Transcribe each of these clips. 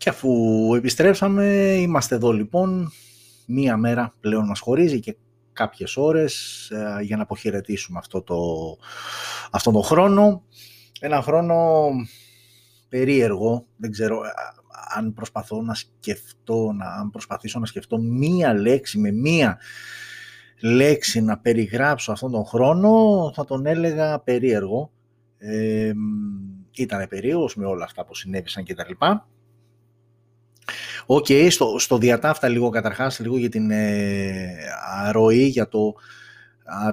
Και αφού επιστρέψαμε, είμαστε εδώ λοιπόν, μία μέρα πλέον μας χωρίζει και κάποιες ώρες ε, για να αποχαιρετήσουμε αυτό το, αυτό το χρόνο. Ένα χρόνο περίεργο, δεν ξέρω ε, αν προσπαθώ να σκεφτώ, να, αν προσπαθήσω να σκεφτώ μία λέξη με μία λέξη να περιγράψω αυτόν τον χρόνο, θα τον έλεγα περίεργο. Ε, ήταν περίεργος με όλα αυτά που συνέβησαν και τα λοιπά. OK, okay, στο, στο διά ταύτα λίγο καταρχάς, λίγο για την ε, ροή, για το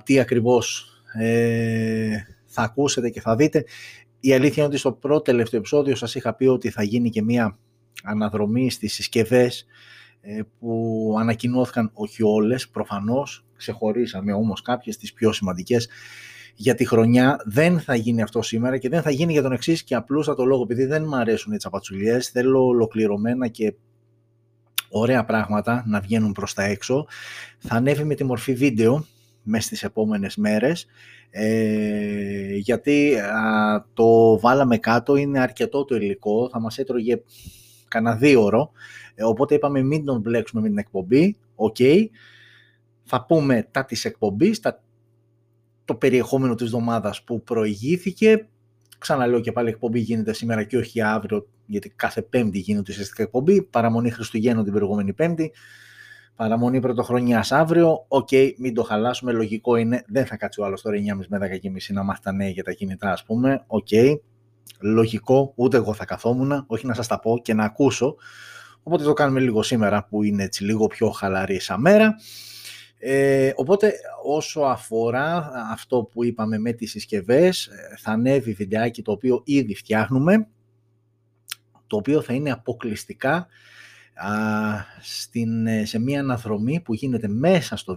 τι ακριβώς ε, θα ακούσετε και θα δείτε. Η αλήθεια είναι ότι στο πρώτο τελευταίο επεισόδιο σας είχα πει ότι θα γίνει και μία αναδρομή στις συσκευές ε, που ανακοινώθηκαν όχι όλες, προφανώς ξεχωρίσαμε όμως κάποιες τις πιο σημαντικές για τη χρονιά. Δεν θα γίνει αυτό σήμερα και δεν θα γίνει για τον εξής και απλούστατο λόγο, επειδή δεν μου αρέσουν οι τσαπατσουλιές, θέλω ολοκληρωμένα και ωραία πράγματα να βγαίνουν προς τα έξω. Θα ανέβει με τη μορφή βίντεο μέσα στις επόμενες μέρες ε, γιατί το βάλαμε κάτω, είναι αρκετό το υλικό, θα μας έτρωγε κανένα δίωρο, ε, οπότε είπαμε μην τον μπλέξουμε με την εκπομπή, οκ. Θα πούμε τα της εκπομπής, τα, το περιεχόμενο της εβδομάδας που προηγήθηκε. Ξαναλέω και πάλι εκπομπή γίνεται σήμερα και όχι αύριο, γιατί κάθε πέμπτη γίνεται ουσιαστικά εκπομπή. Παραμονή Χριστουγέννων την προηγούμενη πέμπτη. Παραμονή πρωτοχρονιάς αύριο. OK, okay, μην το χαλάσουμε. Λογικό είναι. Δεν θα κάτσει ο άλλος τώρα 9.30 με 10.30 να μάθει τα νέα για τα κινητά, ας πούμε. OK. Okay. Λογικό, ούτε εγώ θα καθόμουν, όχι να σας τα πω και να ακούσω. Οπότε το κάνουμε λίγο σήμερα που είναι έτσι λίγο πιο χαλαρή σαν μέρα. Ε, οπότε όσο αφορά αυτό που είπαμε με τις συσκευές ε, θα ανέβει βιντεάκι το οποίο ήδη φτιάχνουμε το οποίο θα είναι αποκλειστικά α, στην, ε, σε μια αναδρομή που γίνεται μέσα στο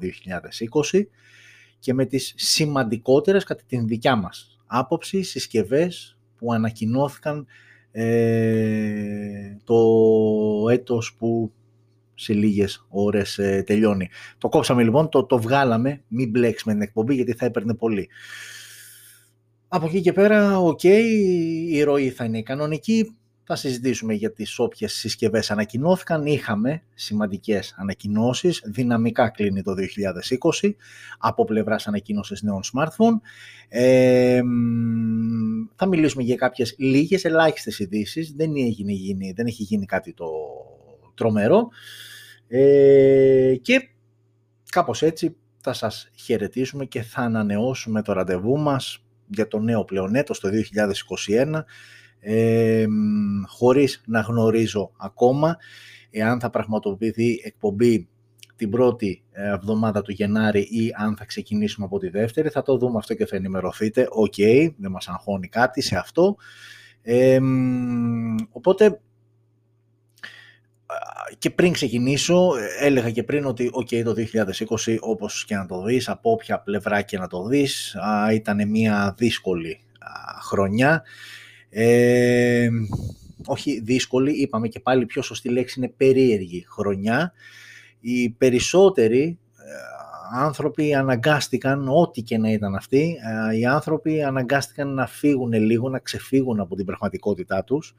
2020 και με τις σημαντικότερες κατά την δικιά μας άποψη συσκευές που ανακοινώθηκαν ε, το έτος που σε λίγες ώρες ε, τελειώνει. Το κόψαμε λοιπόν, το, το βγάλαμε, μην μπλέξουμε την εκπομπή γιατί θα έπαιρνε πολύ. Από εκεί και πέρα, οκ, η ροή θα είναι η κανονική. Θα συζητήσουμε για τις όποιες συσκευές ανακοινώθηκαν. Είχαμε σημαντικές ανακοινώσεις. Δυναμικά κλείνει το 2020 από πλευράς ανακοίνωσης νέων smartphone. Ε, θα μιλήσουμε για κάποιες λίγες ελάχιστες ειδήσεις. Δεν, δεν έχει γίνει κάτι το τρομερό. Ε, και κάπως έτσι θα σας χαιρετήσουμε και θα ανανεώσουμε το ραντεβού μας για το νέο πλέον έτος το 2021 ε, χωρίς να γνωρίζω ακόμα εάν θα πραγματοποιηθεί εκπομπή την πρώτη ε, εβδομάδα του Γενάρη ή αν θα ξεκινήσουμε από τη δεύτερη. Θα το δούμε αυτό και θα ενημερωθείτε. OK, okay, δεν μας αγχώνει κάτι σε αυτό. Ε, οπότε και πριν ξεκινήσω, έλεγα και πριν ότι okay, το 2020 όπως και να το δεις, από όποια πλευρά και να το δεις, ήταν μια δύσκολη χρονιά. Ε, όχι δύσκολη, είπαμε και πάλι πιο σωστή λέξη είναι περίεργη χρονιά. Οι περισσότεροι ε, άνθρωποι αναγκάστηκαν, ό,τι και να ήταν αυτοί, ε, οι άνθρωποι αναγκάστηκαν να φύγουν λίγο, να ξεφύγουν από την πραγματικότητά τους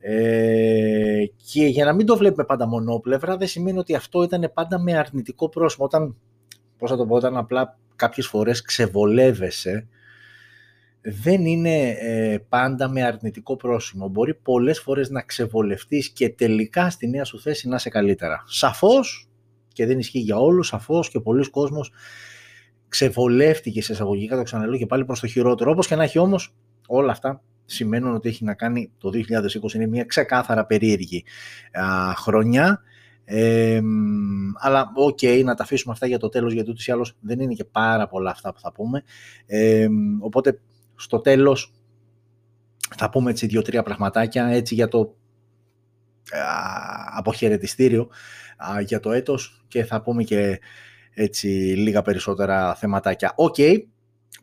ε, και για να μην το βλέπουμε πάντα μονόπλευρα, δεν σημαίνει ότι αυτό ήταν πάντα με αρνητικό πρόσωπο. Όταν, πώς θα το πω, όταν απλά κάποιες φορές ξεβολεύεσαι, δεν είναι ε, πάντα με αρνητικό πρόσημο. Μπορεί πολλές φορές να ξεβολευτείς και τελικά στη νέα σου θέση να είσαι καλύτερα. Σαφώς, και δεν ισχύει για όλους, σαφώς και πολύς κόσμος ξεβολεύτηκε σε εισαγωγικά, το ξαναλέω και πάλι προς το χειρότερο. Όπως και να έχει όμως όλα αυτά σημαίνουν ότι έχει να κάνει το 2020 είναι μια ξεκάθαρα περίεργη α, χρονιά. Ε, αλλά OK, okay, να τα αφήσουμε αυτά για το τέλος γιατί ούτως ή άλλως δεν είναι και πάρα πολλά αυτά που θα πούμε. Ε, οπότε στο τέλος θα πούμε έτσι δύο-τρία πραγματάκια έτσι για το α, αποχαιρετιστήριο α, για το έτος και θα πούμε και έτσι λίγα περισσότερα θεματάκια. Οκ,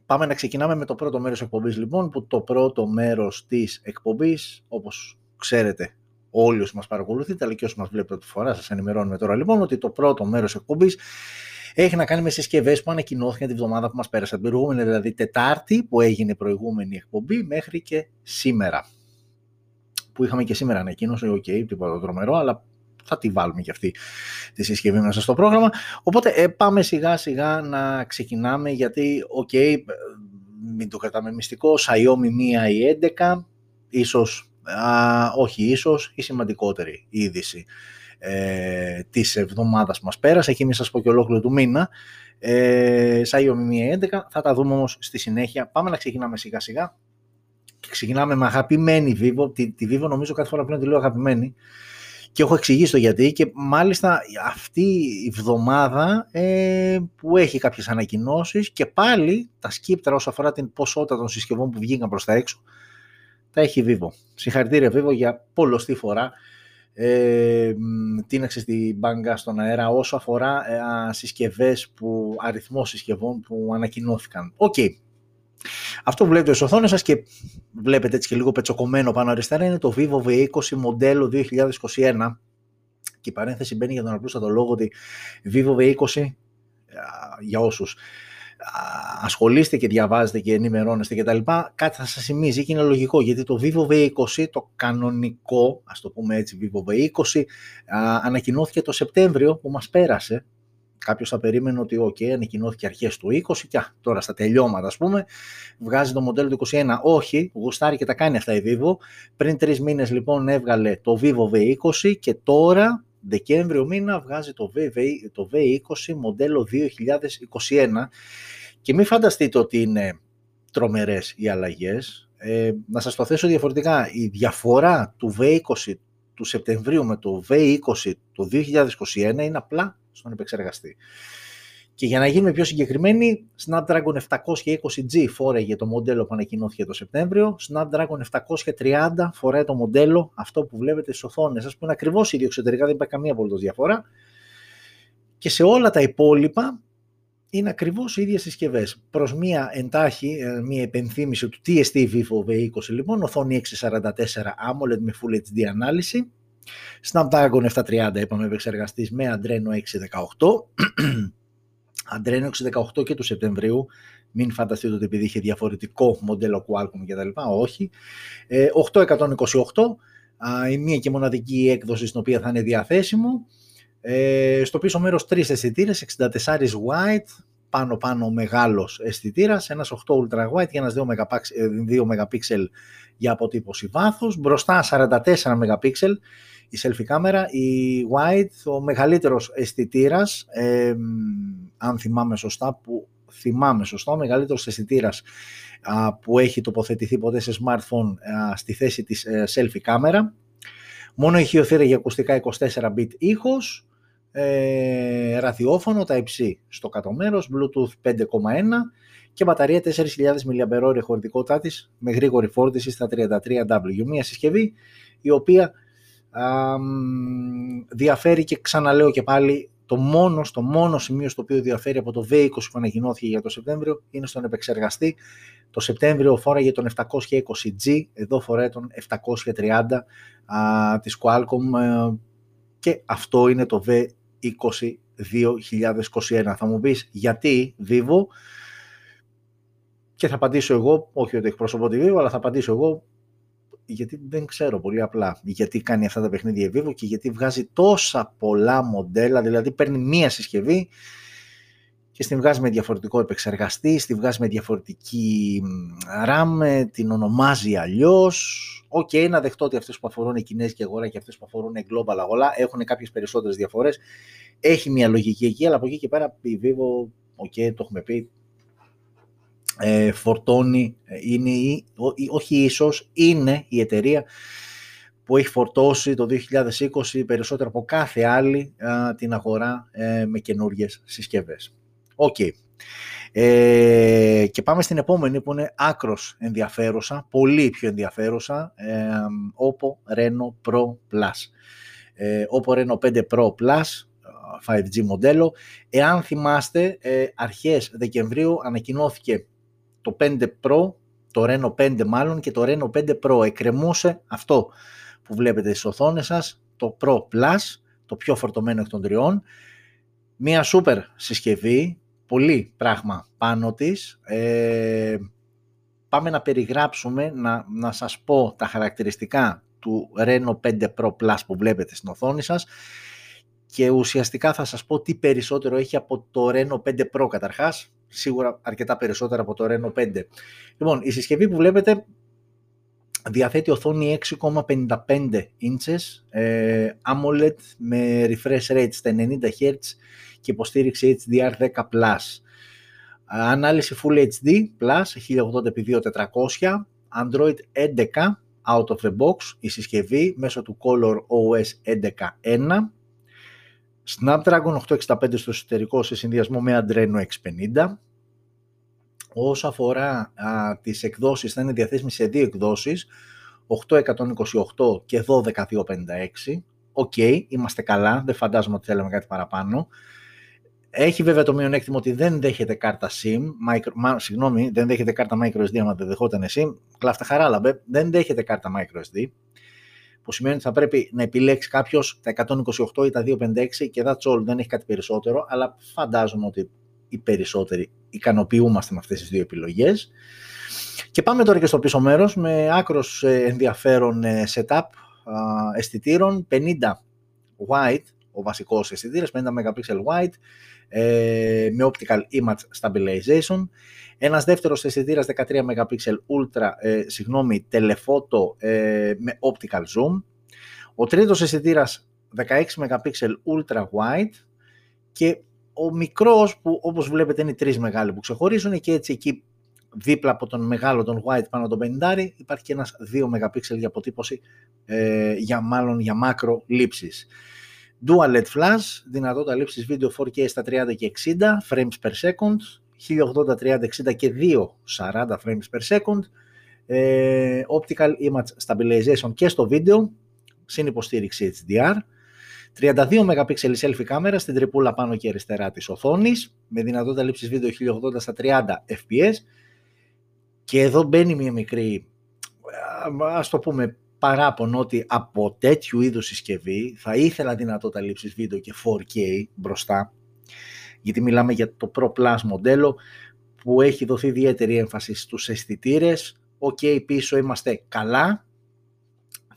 Πάμε να ξεκινάμε με το πρώτο μέρος εκπομπής λοιπόν, που το πρώτο μέρος της εκπομπής, όπως ξέρετε όλοι όσοι μας παρακολουθείτε, αλλά και όσοι μας βλέπετε πρώτη φορά, σας ενημερώνουμε τώρα λοιπόν, ότι το πρώτο μέρος εκπομπής έχει να κάνει με συσκευές που ανακοινώθηκαν τη βδομάδα που μας πέρασε. Την προηγούμενη δηλαδή Τετάρτη που έγινε η προηγούμενη εκπομπή μέχρι και σήμερα. που είχαμε και σήμερα ανακοίνωση, OK, okay, τίποτα τρομερό, αλλά θα τη βάλουμε και αυτή τη συσκευή μέσα στο πρόγραμμα. Οπότε ε, πάμε σιγά σιγά να ξεκινάμε γιατί, OK, okay, μην το κρατάμε μυστικό, Xiaomi 1 ή 11, ίσως, α, όχι ίσως, η σημαντικότερη είδηση ε, της εβδομάδας που μας πέρασε. Και μην σας πω και ολόκληρο του μήνα, ε, Xiaomi 11, θα τα δούμε όμως στη συνέχεια. Πάμε να ξεκινάμε σιγά σιγά. Και ξεκινάμε με αγαπημένη Vivo, τη, τη Vivo νομίζω κάθε φορά πλέον τη λέω αγαπημένη, και έχω εξηγήσει το γιατί και μάλιστα αυτή η βδομάδα ε, που έχει κάποιες ανακοινώσεις και πάλι τα σκήπτρα όσο αφορά την ποσότητα των συσκευών που βγήκαν προς τα έξω τα έχει Vivo. Συγχαρητήρια Vivo για πολλοστή φορά ε, τίναξε την μπάνκα στον αέρα όσο αφορά ε, συσκευές που, αριθμό συσκευών που ανακοινώθηκαν. OK. Okay. Αυτό που βλέπετε στις οθόνες σας και βλέπετε έτσι και λίγο πετσοκομμένο πάνω αριστερά είναι το Vivo V20 μοντέλο 2021 και η παρένθεση μπαίνει για τον απλούστατο λόγο ότι Vivo V20 για όσους ασχολείστε και διαβάζετε και ενημερώνεστε κτλ. Κάτι θα σας θυμίζει και είναι λογικό γιατί το Vivo V20, το κανονικό, ας το πούμε έτσι Vivo V20, ανακοινώθηκε το Σεπτέμβριο που μας πέρασε. Κάποιος θα περίμενε ότι ok, ανακοινώθηκε αρχές του 20 και τώρα στα τελειώματα ας πούμε βγάζει το μοντέλο του 21. Όχι, γουστάρει και τα κάνει αυτά η Vivo. Πριν τρεις μήνες λοιπόν έβγαλε το Vivo V20 και τώρα Δεκέμβριο μήνα βγάζει το, v, το V20 μοντέλο 2021 και μην φανταστείτε ότι είναι τρομερές οι αλλαγές. Ε, να σας το θέσω διαφορετικά, η διαφορά του V20 του Σεπτεμβρίου με το V20 του 2021 είναι απλά στον επεξεργαστή. Και για να γίνουμε πιο συγκεκριμένοι, Snapdragon 720G φόρεγε το μοντέλο που ανακοινώθηκε το Σεπτέμβριο, Snapdragon 730 φοράει το μοντέλο, αυτό που βλέπετε στις οθόνες σας, που είναι ακριβώς ίδιο εξωτερικά, δεν υπάρχει καμία απολύτως διαφορά. Και σε όλα τα υπόλοιπα είναι ακριβώς οι ίδιες συσκευές. Προς μία εντάχει, ε, μία επενθύμηση του TST Vivo V20 λοιπόν, οθόνη 644 AMOLED με Full HD ανάλυση, Snapdragon 730 είπαμε επεξεργαστής με Adreno 618, Adreno 618 και του Σεπτεμβρίου, μην φανταστείτε ότι επειδή είχε διαφορετικό μοντέλο Qualcomm και τα λοιπά, όχι. 828, ε, η μία και μοναδική έκδοση στην οποία θα είναι διαθέσιμο. Ε, στο πίσω μέρος τρεις αισθητήρες, 64 white, πάνω πάνω μεγάλος αισθητήρας, ένας 8 ultra white και ένας 2 MP για αποτύπωση βάθους, μπροστά 44 MP η selfie κάμερα, η wide, ο μεγαλύτερος αισθητήρας, ε, αν θυμάμαι σωστά, που θυμάμαι σωστά, ο μεγαλύτερος αισθητήρας που έχει τοποθετηθεί ποτέ σε smartphone στη θέση της ε, selfie κάμερα. Μόνο ηχειοθήρα για ακουστικά 24-bit ήχος, ε, ραδιόφωνο, τα υψί e στο κάτω μέρος, Bluetooth 5.1 και μπαταρία 4.000 mAh χωρητικότητάς της με γρήγορη φόρτιση στα 33W. Μια συσκευή η οποία διαφέρει και ξαναλέω και πάλι το μόνο, στο μόνο σημείο στο οποίο διαφέρει από το V20 που ανακοινώθηκε για το Σεπτέμβριο είναι στον επεξεργαστή. Το Σεπτέμβριο φόραγε τον 720G, εδώ φοράει τον 730 α, της Qualcomm ε, και αυτό είναι το V20 2021. Θα μου πεις γιατί Vivo και θα απαντήσω εγώ, όχι ότι εκπροσωπώ τη Vivo, αλλά θα απαντήσω εγώ γιατί δεν ξέρω πολύ απλά γιατί κάνει αυτά τα παιχνίδια η Vivo και γιατί βγάζει τόσα πολλά μοντέλα, δηλαδή παίρνει μία συσκευή και στην βγάζει με διαφορετικό επεξεργαστή, στη βγάζει με διαφορετική RAM, την ονομάζει αλλιώς. OK, okay, να δεχτώ ότι αυτές που αφορούν κινέζικη αγορά και αυτές που αφορούν global αγορά έχουν κάποιες περισσότερες διαφορές. Έχει μια λογική εκεί, αλλά από εκεί και πέρα η Vivo, OK, okay, το έχουμε πει, ε, φορτώνει, ε, είναι ή, όχι ίσως, είναι η εταιρεία που έχει φορτώσει το 2020 περισσότερο από κάθε άλλη την αγορά ε, με καινούργιες συσκευές. Οκ. Ε, και πάμε στην επόμενη που είναι άκρως ενδιαφέρουσα, πολύ πιο ενδιαφέρουσα, ε, Oppo Reno Pro Plus. Ε, Oppo Reno 5 Pro Plus, 5G μοντέλο. Εάν θυμάστε, ε, αρχές Δεκεμβρίου ανακοινώθηκε το 5 Pro, το Reno 5 μάλλον και το Reno 5 Pro. Εκκρεμούσε αυτό που βλέπετε στις οθόνες σας, το Pro Plus, το πιο φορτωμένο εκ των τριών. Μία σούπερ συσκευή, πολύ πράγμα πάνω της. Ε, πάμε να περιγράψουμε, να, να σας πω τα χαρακτηριστικά του Reno 5 Pro Plus που βλέπετε στην οθόνη σας και ουσιαστικά θα σας πω τι περισσότερο έχει από το Reno 5 Pro καταρχάς, σίγουρα αρκετά περισσότερα από το Reno 5. Λοιπόν, η συσκευή που βλέπετε διαθέτει οθόνη 6,55 inches, ε, AMOLED με refresh rate στα 90 Hz και υποστήριξη HDR10+. Ανάλυση Full HD Plus 1080x2400, Android 11 out of the box η συσκευή μέσω του Color OS 11.1, Snapdragon 865 στο εσωτερικό σε συνδυασμό με Adreno X50. Όσο αφορά α, τις εκδόσεις θα είναι διαθέσιμη σε δύο εκδόσεις, 828 και 12256. OK, okay, είμαστε καλά, δεν φαντάζομαι ότι θέλαμε κάτι παραπάνω. Έχει βέβαια το μειονέκτημα ότι δεν δέχεται κάρτα SIM, micro, μα, συγγνώμη, δεν δέχεται κάρτα microSD άμα δεν δεχόταν SIM, κλάφτα χαράλαμπε, δεν δέχεται κάρτα microSD, που σημαίνει ότι θα πρέπει να επιλέξει κάποιος τα 128 ή τα 256 και that's all, δεν έχει κάτι περισσότερο, αλλά φαντάζομαι ότι οι περισσότεροι ικανοποιούμαστε με αυτές τις δύο επιλογές. Και πάμε τώρα και στο πίσω μέρος με άκρος ε, ενδιαφέρον ε, setup αισθητήρων, 50 wide, ο βασικός αισθητήρας, 50 MP wide, ε, με optical image stabilization. Ένας δεύτερος αισθητήρας 13 MP ultra, ε, συγγνώμη, telephoto ε, με optical zoom. Ο τρίτος αισθητήρας 16 MP ultra wide και ο μικρός που όπως βλέπετε είναι οι τρεις μεγάλοι που ξεχωρίζουν και έτσι εκεί δίπλα από τον μεγάλο τον white πάνω τον 50 υπάρχει και ένας 2 MP για αποτύπωση ε, για μάλλον για μάκρο λήψεις. Dual LED flash, δυνατότητα λήψης βίντεο 4K στα 30 και 60 frames per second, 1080, 30, 60 και 240 frames per second, ε, optical image stabilization και στο βίντεο, συν υποστήριξη HDR, 32 MP selfie κάμερα στην τρυπούλα πάνω και αριστερά της οθόνης, με δυνατότητα λήψης βίντεο 1080 στα 30 fps και εδώ μπαίνει μια μικρή, ας το πούμε, παράπονο ότι από τέτοιου είδους συσκευή θα ήθελα δυνατότητα λήψης βίντεο και 4K μπροστά, γιατί μιλάμε για το Pro Plus μοντέλο που έχει δοθεί ιδιαίτερη έμφαση στους αισθητήρες. Οκ, πίσω είμαστε καλά,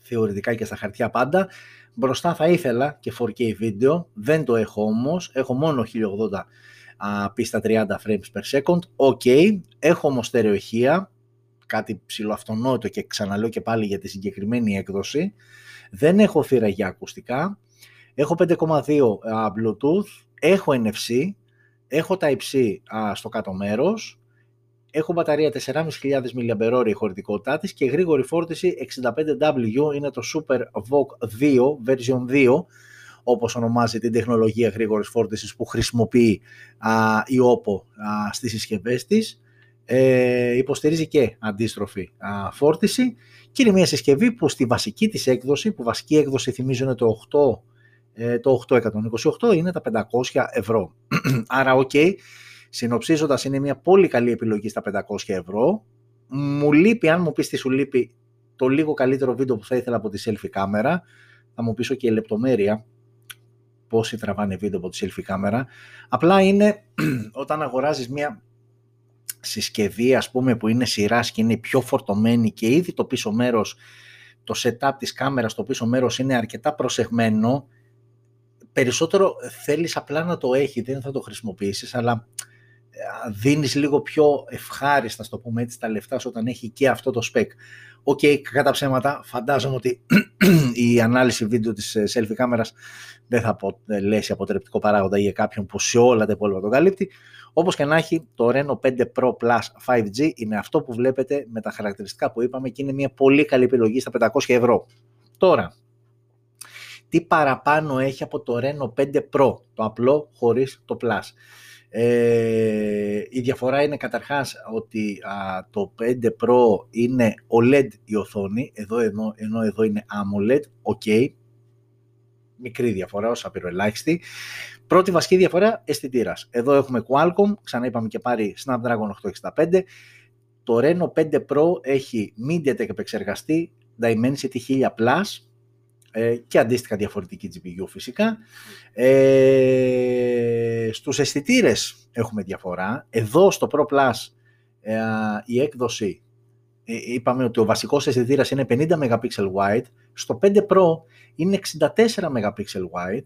θεωρητικά και στα χαρτιά πάντα. Μπροστά θα ήθελα και 4K βίντεο, δεν το έχω όμως, έχω μόνο 1080p στα 30 frames per second. OK, έχω όμως στερεοχεία, κάτι ψηλοαυτονόητο και ξαναλέω και πάλι για τη συγκεκριμένη έκδοση. Δεν έχω θύρα για ακουστικά. Έχω 5,2 Bluetooth, έχω NFC, έχω τα υψί στο κάτω μέρος, έχω μπαταρία 4.500 mAh η χωρητικότητά της και γρήγορη φόρτιση 65W είναι το Super VOOC 2, version 2, όπως ονομάζει την τεχνολογία γρήγορης φόρτισης που χρησιμοποιεί α, η OPPO α, στις συσκευές της. Ε, υποστηρίζει και αντίστροφη α, φόρτιση και είναι μια συσκευή που στη βασική της έκδοση, που βασική έκδοση θυμίζω είναι το 8, ε, το 828, είναι τα 500 ευρώ. Άρα, OK, okay, συνοψίζοντας είναι μια πολύ καλή επιλογή στα 500 ευρώ. Μου λείπει, αν μου πεις τι σου λείπει, το λίγο καλύτερο βίντεο που θα ήθελα από τη selfie κάμερα, θα μου πεις και η λεπτομέρεια, πόσοι τραβάνε βίντεο από τη selfie κάμερα. Απλά είναι όταν αγοράζεις μια συσκευή ας πούμε που είναι σειράς και είναι πιο φορτωμένη και ήδη το πίσω μέρος, το setup της κάμερας το πίσω μέρος είναι αρκετά προσεγμένο, περισσότερο θέλεις απλά να το έχει, δεν θα το χρησιμοποιήσεις, αλλά ε, δίνεις λίγο πιο ευχάριστα, στο πούμε έτσι, τα λεφτά σου όταν έχει και αυτό το spec. OK, okay, κατά ψέματα, φαντάζομαι ότι η ανάλυση βίντεο της ε, selfie κάμερας δεν θα αποτελέσει αποτρεπτικό παράγοντα για κάποιον που σε όλα τα υπόλοιπα τον καλύπτει. Όπως και να έχει, το Reno 5 Pro Plus 5G είναι αυτό που βλέπετε με τα χαρακτηριστικά που είπαμε και είναι μια πολύ καλή επιλογή στα 500 ευρώ. Τώρα, τι παραπάνω έχει από το Reno 5 Pro, το απλό χωρίς το Plus; Ε, η διαφορά είναι καταρχάς ότι το 5 Pro είναι OLED η οθόνη, εδώ, ενώ, ενώ εδώ είναι AMOLED, ok, μικρή διαφορά, όσα απειροελάχιστη. Πρώτη βασική διαφορά, αισθητήρας. Εδώ έχουμε Qualcomm, ξανά είπαμε και πάρει Snapdragon 865. Το Reno 5 Pro έχει MediaTek επεξεργαστή Dimensity 1000 Plus ε, και αντίστοιχα διαφορετική GPU φυσικά. Ε, στους αισθητήρες έχουμε διαφορά. Εδώ στο Pro Plus ε, η έκδοση, ε, είπαμε ότι ο βασικός αισθητήρας είναι 50 MP wide, Στο 5 Pro είναι 64 MP wide,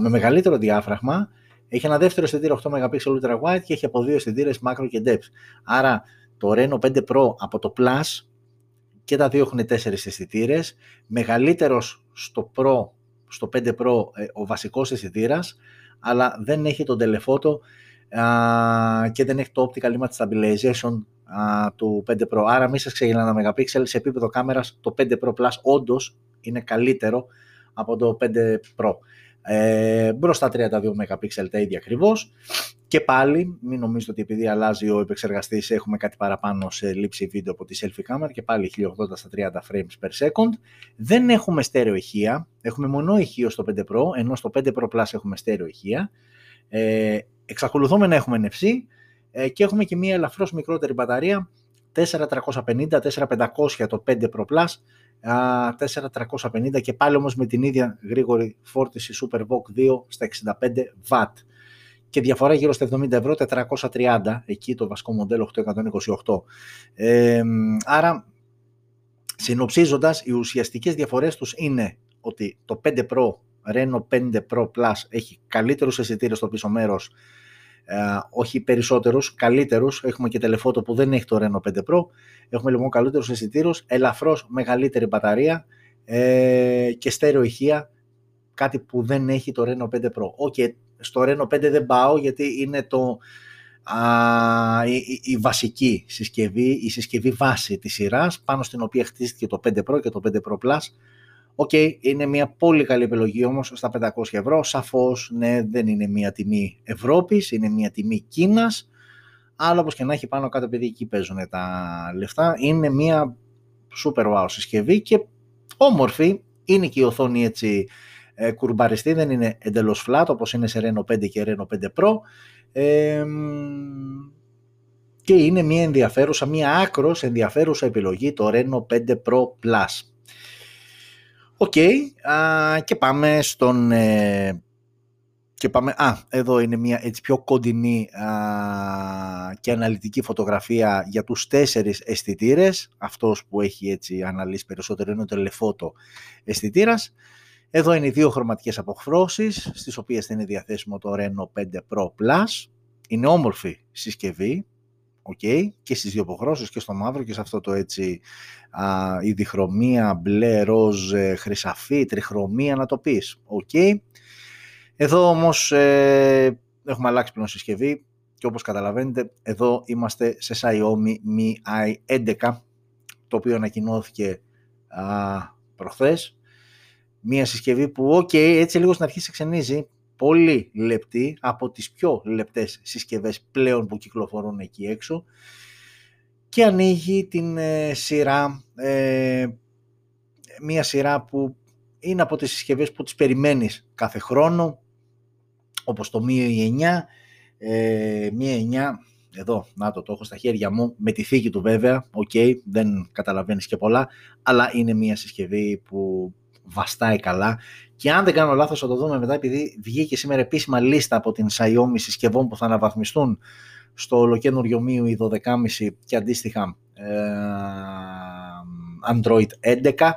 με μεγαλύτερο διάφραγμα, έχει ένα δεύτερο αισθητήρα 8 MP ultra wide και έχει από δύο αισθητήρες macro και depth. Άρα το Reno 5 Pro από το Plus και τα δύο έχουν τέσσερις αισθητήρες. Μεγαλύτερος στο Pro, στο 5 Pro ε, ο βασικός αισθητήρας, αλλά δεν έχει τον telephoto και δεν έχει το optical image stabilization του 5 Pro. Άρα μη σας ξεγελάνε τα MP σε επίπεδο κάμερας το 5 Pro Plus όντως είναι καλύτερο από το 5 Pro. Ε, μπροστά 32 MP τα ίδια ακριβώς. Και πάλι, μην νομίζετε ότι επειδή αλλάζει ο επεξεργαστής, έχουμε κάτι παραπάνω σε λήψη βίντεο από τη selfie κάμερα και πάλι 1080 στα 30 frames per second. Δεν έχουμε στέρεο ηχεία, έχουμε μονό ηχείο στο 5 Pro, ενώ στο 5 Pro Plus έχουμε στέρεο ηχεία. Ε, εξακολουθούμε να έχουμε NFC ε, και έχουμε και μία ελαφρώς μικρότερη μπαταρία 4350-4500 το 5 Pro Plus 4350 και πάλι όμως με την ίδια γρήγορη φόρτιση SuperVOOC 2 στα 65 W και διαφορά γύρω στα 70 ευρώ 430 εκεί το βασικό μοντέλο 828 ε, άρα συνοψίζοντας οι ουσιαστικές διαφορές τους είναι ότι το 5 Pro Reno 5 Pro Plus έχει καλύτερους αισθητήρες στο πίσω μέρος ε, όχι περισσότερους, καλύτερους. Έχουμε και τηλεφώτο που δεν έχει το Reno 5 Pro. Έχουμε λοιπόν καλύτερους αισθητήρους, ελαφρώς μεγαλύτερη μπαταρία ε, και στέρεο ηχεία, κάτι που δεν έχει το Reno 5 Pro. Okay, στο Reno 5 δεν πάω γιατί είναι το, α, η, η, βασική συσκευή, η συσκευή βάση της σειράς, πάνω στην οποία χτίστηκε το 5 Pro και το 5 Pro Plus. OK, okay, είναι μια πολύ καλή επιλογή όμως στα 500 ευρώ. Σαφώς, ναι, δεν είναι μια τιμή Ευρώπης, είναι μια τιμή Κίνας. Αλλά όπως και να έχει πάνω κάτω επειδή εκεί παίζουν τα λεφτά, είναι μια super wow συσκευή και όμορφη. Είναι και η οθόνη έτσι ε, κουρμπαριστή, δεν είναι εντελώς flat όπως είναι σε Reno 5 και Reno 5 Pro. Ε, και είναι μια ενδιαφέρουσα, μια άκρως ενδιαφέρουσα επιλογή το Reno 5 Pro Plus. Οκ, και πάμε στον... Ε, και πάμε, α, εδώ είναι μια έτσι πιο κοντινή και αναλυτική φωτογραφία για τους τέσσερις αισθητήρες. Αυτός που έχει έτσι αναλύσει περισσότερο είναι ο telephoto αισθητήρας. Εδώ είναι οι δύο χρωματικές αποχρώσεις, στις οποίες θα είναι διαθέσιμο το Reno 5 Pro Plus. Είναι όμορφη συσκευή, okay, και στις δύο αποχρώσεις και στο μαύρο και σε αυτό το έτσι α, η διχρωμία, μπλε, ροζ, ε, χρυσαφή, τριχρωμία να το πεις. Okay. Εδώ όμως ε, έχουμε αλλάξει πλέον συσκευή και όπως καταλαβαίνετε εδώ είμαστε σε Xiaomi Mi 11 το οποίο ανακοινώθηκε α, προχθές. Μία συσκευή που, οκ, έτσι λίγο στην αρχή σε ξενίζει, πολύ λεπτή, από τις πιο λεπτές συσκευές πλέον που κυκλοφορούν εκεί έξω. Και ανοίγει την ε, σειρά, ε, μία σειρά που είναι από τις συσκευές που τις περιμένεις κάθε χρόνο, όπως το Mi 9, ε, Mi 9, εδώ, να το, το έχω στα χέρια μου, με τη θήκη του βέβαια, οκ, δεν καταλαβαίνεις και πολλά, αλλά είναι μία συσκευή που βαστάει καλά και αν δεν κάνω λάθος θα το δούμε μετά επειδή βγήκε σήμερα επίσημα λίστα από την Xiaomi συσκευών που θα αναβαθμιστούν στο ολοκαίνουργιο MIUI 12.5 και αντίστοιχα ε, Android 11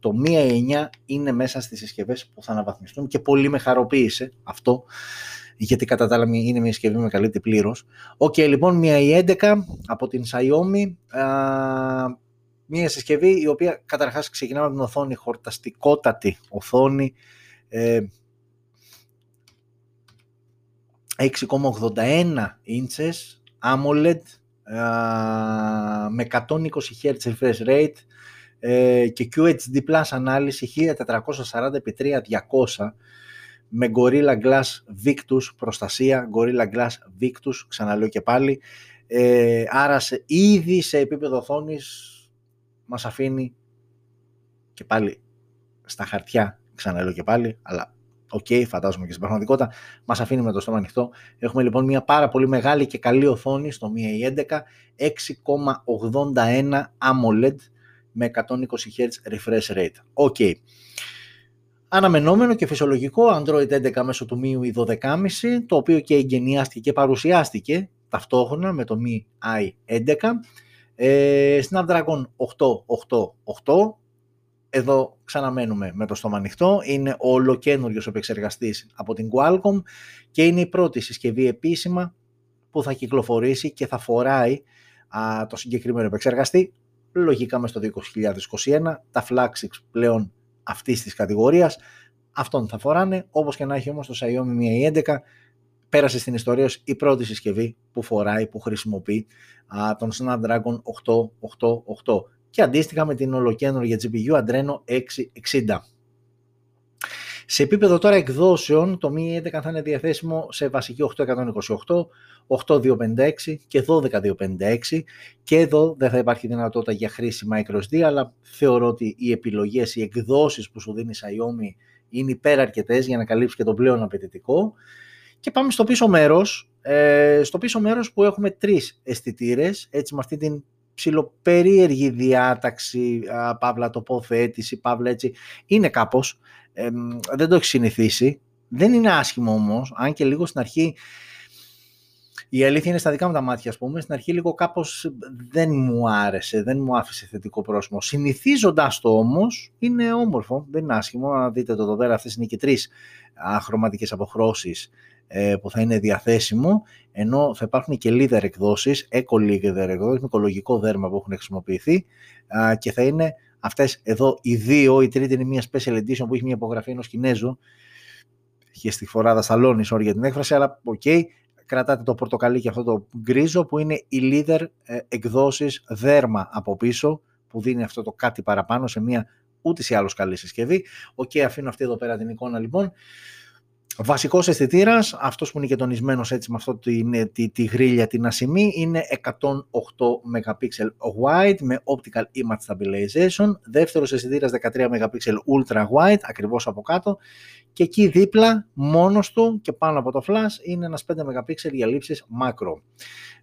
το Mi 9 είναι μέσα στις συσκευές που θα αναβαθμιστούν και πολύ με χαροποίησε αυτό γιατί κατά τα άλλα είναι μια συσκευή με καλύπτει πλήρως. OK, okay, λοιπόν, Mi 11 από την Xiaomi. Μια συσκευή η οποία καταρχάς ξεκινάμε από την οθόνη, χορταστικότατη οθόνη, 6,81 inches AMOLED με 120 Hz refresh rate ε, και QHD Plus ανάλυση 1440x3200 με Gorilla Glass Victus προστασία, Gorilla Glass Victus, ξαναλέω και πάλι. Ε, άρα σε, ήδη σε επίπεδο οθόνης μας αφήνει και πάλι στα χαρτιά, ξαναλέω και πάλι, αλλά OK, okay, φαντάζομαι και στην πραγματικότητα, μας αφήνει με το στόμα ανοιχτό. Έχουμε λοιπόν μια πάρα πολύ μεγάλη και καλή οθόνη στο Mi 11, 6,81 AMOLED με 120 Hz refresh rate. OK. Okay. Αναμενόμενο και φυσιολογικό Android 11 μέσω του MIUI 12,5, το οποίο και εγκαινιάστηκε και παρουσιάστηκε ταυτόχρονα με το Mi 11, ε, Snapdragon 888, εδώ ξαναμένουμε με το στόμα ανοιχτό. Είναι ο ολοκένουργιος επεξεργαστής από την Qualcomm και είναι η πρώτη συσκευή επίσημα που θα κυκλοφορήσει και θα φοράει α, το συγκεκριμένο επεξεργαστή. Λογικά μες το 2021 τα flagships πλέον αυτής της κατηγορίας αυτόν θα φοράνε, όπως και να έχει όμως το Xiaomi Mi 11 πέρασε στην ιστορία ως η πρώτη συσκευή που φοράει, που χρησιμοποιεί α, τον Snapdragon 888 και αντίστοιχα με την ολοκένουργια GPU Adreno 660. Σε επίπεδο τώρα εκδόσεων, το Mi 11 θα είναι διαθέσιμο σε βασική 8128, 8256 και 12256 και εδώ δεν θα υπάρχει δυνατότητα για χρήση microSD, αλλά θεωρώ ότι οι επιλογές, οι εκδόσεις που σου δίνει η Xiaomi είναι υπεραρκετές για να καλύψει και το πλέον απαιτητικό. Και πάμε στο πίσω μέρος, ε, στο πίσω μέρος που έχουμε τρεις αισθητήρες, έτσι με αυτή την ψιλοπερίεργη διάταξη, α, παύλα τοποθέτηση, παύλα έτσι, είναι κάπως, ε, δεν το έχεις συνηθίσει, δεν είναι άσχημο όμως, αν και λίγο στην αρχή η αλήθεια είναι στα δικά μου τα μάτια, ας πούμε. Στην αρχή λίγο κάπως δεν μου άρεσε, δεν μου άφησε θετικό πρόσωπο. Συνηθίζοντας το όμως, είναι όμορφο, δεν είναι άσχημο. Να δείτε το εδώ πέρα, αυτές είναι και τρεις χρωματικές αποχρώσεις ε, που θα είναι διαθέσιμο, ενώ θα υπάρχουν και leather εκδόσεις, eco-leather εκδόσεις, με οικολογικό δέρμα που έχουν χρησιμοποιηθεί και θα είναι αυτές εδώ οι δύο, η τρίτη είναι μια special edition που έχει μια υπογραφή ενός Κινέζου, και στη φοράδα στ' αλώνι, sorry για την έκφραση, αλλά OK, okay, κρατάτε το πορτοκαλί και αυτό το γκρίζο που είναι η leather ε, εκδόσεις δέρμα από πίσω, που δίνει αυτό το κάτι παραπάνω σε μια ούτως ή άλλως καλή συσκευή. OK, okay, αφήνω αυτή εδώ πέρα την εικόνα λοιπόν. Βασικός αισθητήρας, αυτός που είναι και τονισμένος έτσι με αυτό τη, τη, τη γρίλια την ασημή, είναι 108 MP wide με optical image stabilization. Δεύτερος αισθητήρας 13 MP ultra wide, ακριβώς από κάτω. Και εκεί δίπλα, μόνος του και πάνω από το flash, είναι ένας 5 MP για λήψεις macro.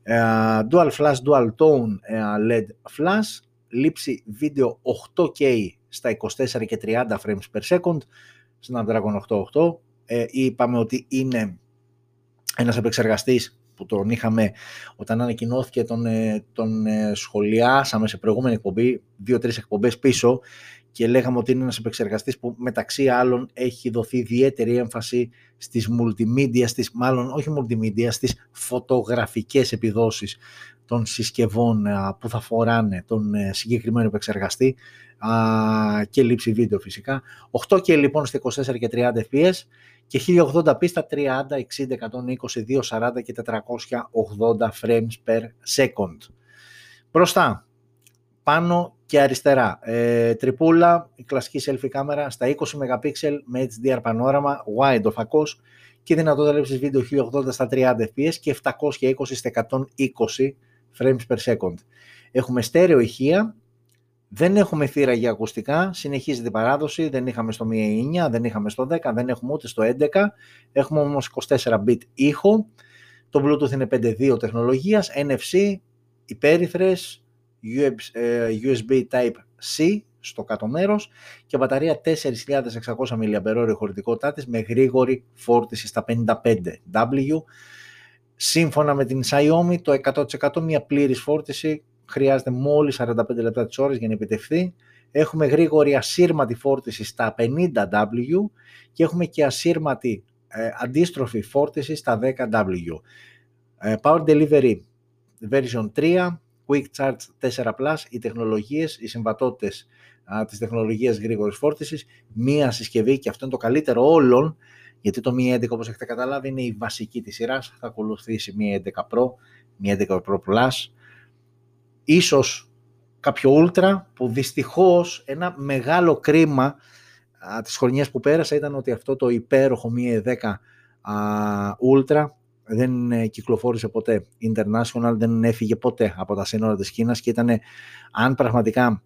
Uh, dual flash, dual tone uh, LED flash, λήψη βίντεο 8K στα 24 και 30 frames per second, Snapdragon 888, ε, είπαμε ότι είναι ένας επεξεργαστής που τον είχαμε όταν ανακοινώθηκε τον, ε, τον ε, σχολιάσαμε σε προηγούμενη εκπομπή, δύο-τρεις εκπομπές πίσω και λέγαμε ότι είναι ένας επεξεργαστής που μεταξύ άλλων έχει δοθεί ιδιαίτερη έμφαση στις multimedia, στις, μάλλον όχι multimedia, στις φωτογραφικές επιδόσεις των συσκευών που θα φοράνε τον συγκεκριμένο επεξεργαστή και λήψη βίντεο φυσικά. 8K λοιπόν στα 24 και 30 fps και 1080p στα 30, 60, 120, 240 και 480 frames per second. Μπροστά, πάνω και αριστερά. Ε, τρυπούλα, η κλασική selfie κάμερα στα 20 MP με HDR πανόραμα, wide ο φακός και δυνατότητα λήψης βίντεο 1080 στα 30 fps και 720 στα 120 frames per second. Έχουμε στέρεο ηχεία, δεν έχουμε θύρα για ακουστικά, συνεχίζεται η παράδοση, δεν είχαμε στο 9, δεν είχαμε στο 10, δεν έχουμε ούτε στο 11, έχουμε όμως 24 bit ήχο, το Bluetooth είναι 5.2 τεχνολογίας, NFC, υπέρυθρες, USB ε, Type-C στο κάτω μέρος και μπαταρία 4.600 mAh χωρητικότητά της με γρήγορη φόρτιση στα 55W. Σύμφωνα με την Xiaomi το 100% μια πλήρης φόρτιση χρειάζεται μόλις 45 λεπτά τις ώρες για να επιτευχθεί. Έχουμε γρήγορη ασύρματη φόρτιση στα 50W και έχουμε και ασύρματη ε, αντίστροφη φόρτιση στα 10W. Ε, Power Delivery version 3, Quick Charge 4 Plus, οι τεχνολογίες, οι συμβατότητες α, της τεχνολογίας γρήγορης φόρτισης, μία συσκευή και αυτό είναι το καλύτερο όλων, γιατί το Mi 11 όπως έχετε καταλάβει είναι η βασική της σειράς, θα ακολουθήσει Mi 11 Pro, Mi 11 Pro Plus, ίσως κάποιο Ultra που δυστυχώς ένα μεγάλο κρίμα α, της χρονιάς που πέρασα ήταν ότι αυτό το υπέροχο Mi 10 α, Ultra δεν ε, κυκλοφόρησε ποτέ international, δεν έφυγε ποτέ από τα σύνορα της Κίνας και ήταν αν πραγματικά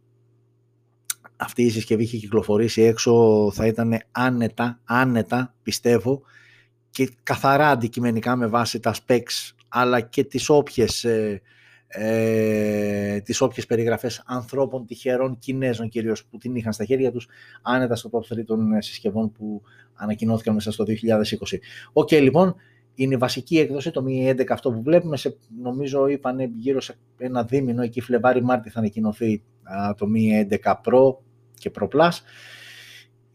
αυτή η συσκευή είχε κυκλοφορήσει έξω θα ήταν άνετα, άνετα πιστεύω και καθαρά αντικειμενικά με βάση τα specs αλλά και τις όποιες ε, ε, τις όποιες περιγραφές ανθρώπων τυχερών Κινέζων κυρίως που την είχαν στα χέρια τους άνετα στο top 3 των ε, συσκευών που ανακοινώθηκαν μέσα στο 2020. OK okay, λοιπόν, είναι η βασική έκδοση, το Mi 11 αυτό που βλέπουμε, σε, νομίζω είπαν γύρω σε ένα δίμηνο, εκεί Φλεβάρι Μάρτι θα ανακοινωθεί το Mi 11 Pro, και Pro Plus.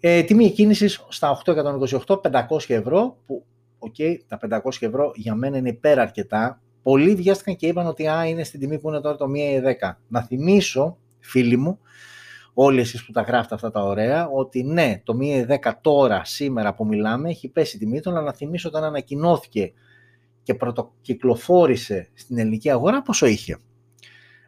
Ε, τιμή Κίνας στα 8/128, 500 ευρώ, που okay, τα 500 ευρώ για μένα είναι υπεραρκετά. Πολλοί βιάστηκαν και είπαν ότι α, είναι στην τιμή που είναι τώρα το 1 ή 10. Να θυμίσω, φίλοι μου, όλοι εσείς που τα γράφετε αυτά τα ωραία, ότι ναι, το 1 10 τώρα, σήμερα που μιλάμε, έχει πέσει η τιμή του, αλλά να θυμίσω όταν ανακοινώθηκε και πρωτοκυκλοφόρησε στην ελληνική αγορά, πόσο είχε.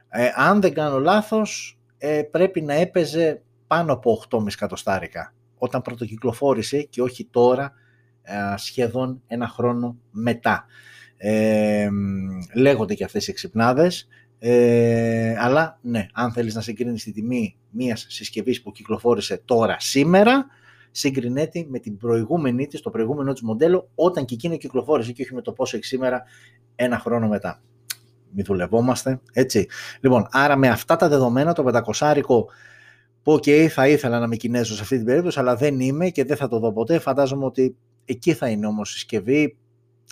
Ε, αν δεν κάνω λάθος, ε, πρέπει να έπαιζε πάνω από 8,5 εκατοστάρικα όταν πρωτοκυκλοφόρησε και όχι τώρα ε, σχεδόν ένα χρόνο μετά. Ε, λέγονται και αυτές οι εξυπνάδες, ε, αλλά ναι, αν θέλεις να συγκρίνεις τη τιμή μιας συσκευής που κυκλοφόρησε τώρα σήμερα, συγκρινέται με την προηγούμενη της, το προηγούμενο της μοντέλο, όταν και εκείνο κυκλοφόρησε και όχι με το πόσο έχει σήμερα ένα χρόνο μετά. Μη δουλευόμαστε, έτσι. Λοιπόν, άρα με αυτά τα δεδομένα, το 500 που OK, okay, θα ήθελα να είμαι Κινέζος σε αυτή την περίπτωση, αλλά δεν είμαι και δεν θα το δω ποτέ. Φαντάζομαι ότι εκεί θα είναι όμως η συσκευή,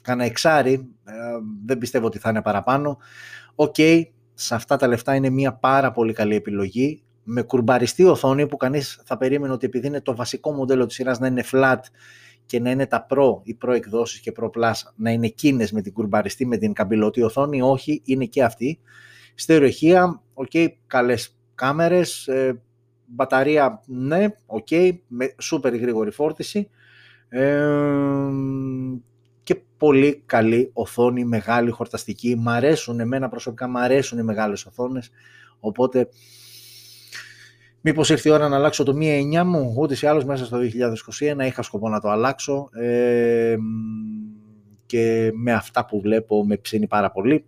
κάνα εξάρι, ε, δεν πιστεύω ότι θα είναι παραπάνω. OK, okay, σε αυτά τα λεφτά είναι μια πάρα πολύ καλή επιλογή. Με κουρμπαριστή οθόνη που κανείς θα περίμενε ότι επειδή είναι το βασικό μοντέλο της σειράς να είναι flat και να είναι τα Pro ή Pro εκδόσεις και Pro Plus να είναι εκείνες με την κουρμπαριστή, με την καμπυλωτή οθόνη, όχι, είναι και αυτή. Στέρεο ηχεία, OK, okay, καλές κάμερες, ε, μπαταρία ναι, OK, okay, με σούπερ γρήγορη φόρτιση και πολύ καλή οθόνη, μεγάλη χορταστική. Μ' αρέσουν, εμένα προσωπικά μ' αρέσουν οι μεγάλες οθόνες, οπότε μήπως ήρθε η ώρα να αλλάξω το 1.9 μου, ούτως ή άλλως μέσα στο 2021 είχα σκοπό να το αλλάξω και με αυτά που βλέπω με ψήνει πάρα πολύ.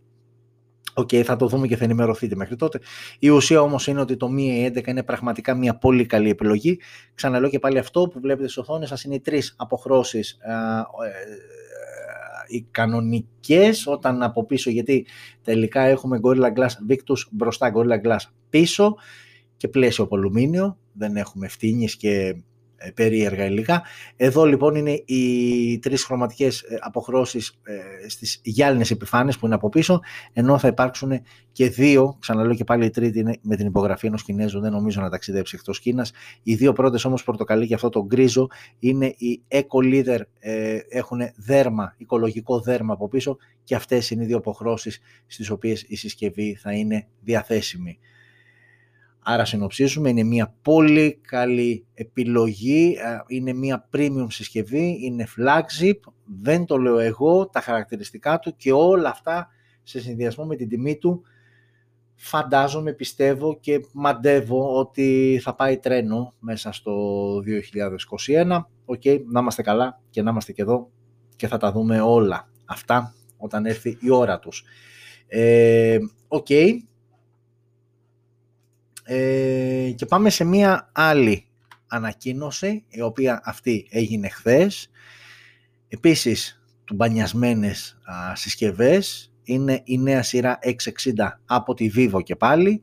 OK, okay, θα το δούμε και θα ενημερωθείτε μέχρι τότε. Η ουσία όμως είναι ότι το Mi 11 είναι πραγματικά μια πολύ καλή επιλογή. Ξαναλέω και πάλι αυτό που βλέπετε στις οθόνες σας είναι οι τρεις αποχρώσεις ε, οι κανονικές όταν από πίσω γιατί τελικά έχουμε Gorilla Glass Victus μπροστά Gorilla Glass πίσω και πλαίσιο από αλουμίνιο δεν έχουμε ευθύνες και ε, περίεργα υλικά. Εδώ λοιπόν είναι οι τρεις χρωματικές ε, αποχρώσεις ε, στις γυάλινες επιφάνειες που είναι από πίσω, ενώ θα υπάρξουν και δύο, ξαναλέω και πάλι η τρίτη είναι με την υπογραφή ενός Κινέζου, δεν νομίζω να ταξιδέψει εκτός Κίνας. Οι δύο πρώτες όμως πορτοκαλί και αυτό το γκρίζο είναι οι Eco Leader, έχουν δέρμα, οικολογικό δέρμα από πίσω και αυτές είναι οι δύο αποχρώσεις στις οποίες η συσκευή θα είναι διαθέσιμη. Άρα συνοψίζουμε, είναι μια πολύ καλή επιλογή, είναι μια premium συσκευή, είναι flagship, δεν το λέω εγώ, τα χαρακτηριστικά του και όλα αυτά σε συνδυασμό με την τιμή του φαντάζομαι, πιστεύω και μαντεύω ότι θα πάει τρένο μέσα στο 2021. OK, okay, να είμαστε καλά και να είμαστε και εδώ και θα τα δούμε όλα αυτά όταν έρθει η ώρα τους. Ε, οκ, ε, και πάμε σε μία άλλη ανακοίνωση, η οποία αυτή έγινε χθες. Επίσης, τουμπανιασμένες α, συσκευές, είναι η νέα σειρά X60 από τη Vivo και πάλι.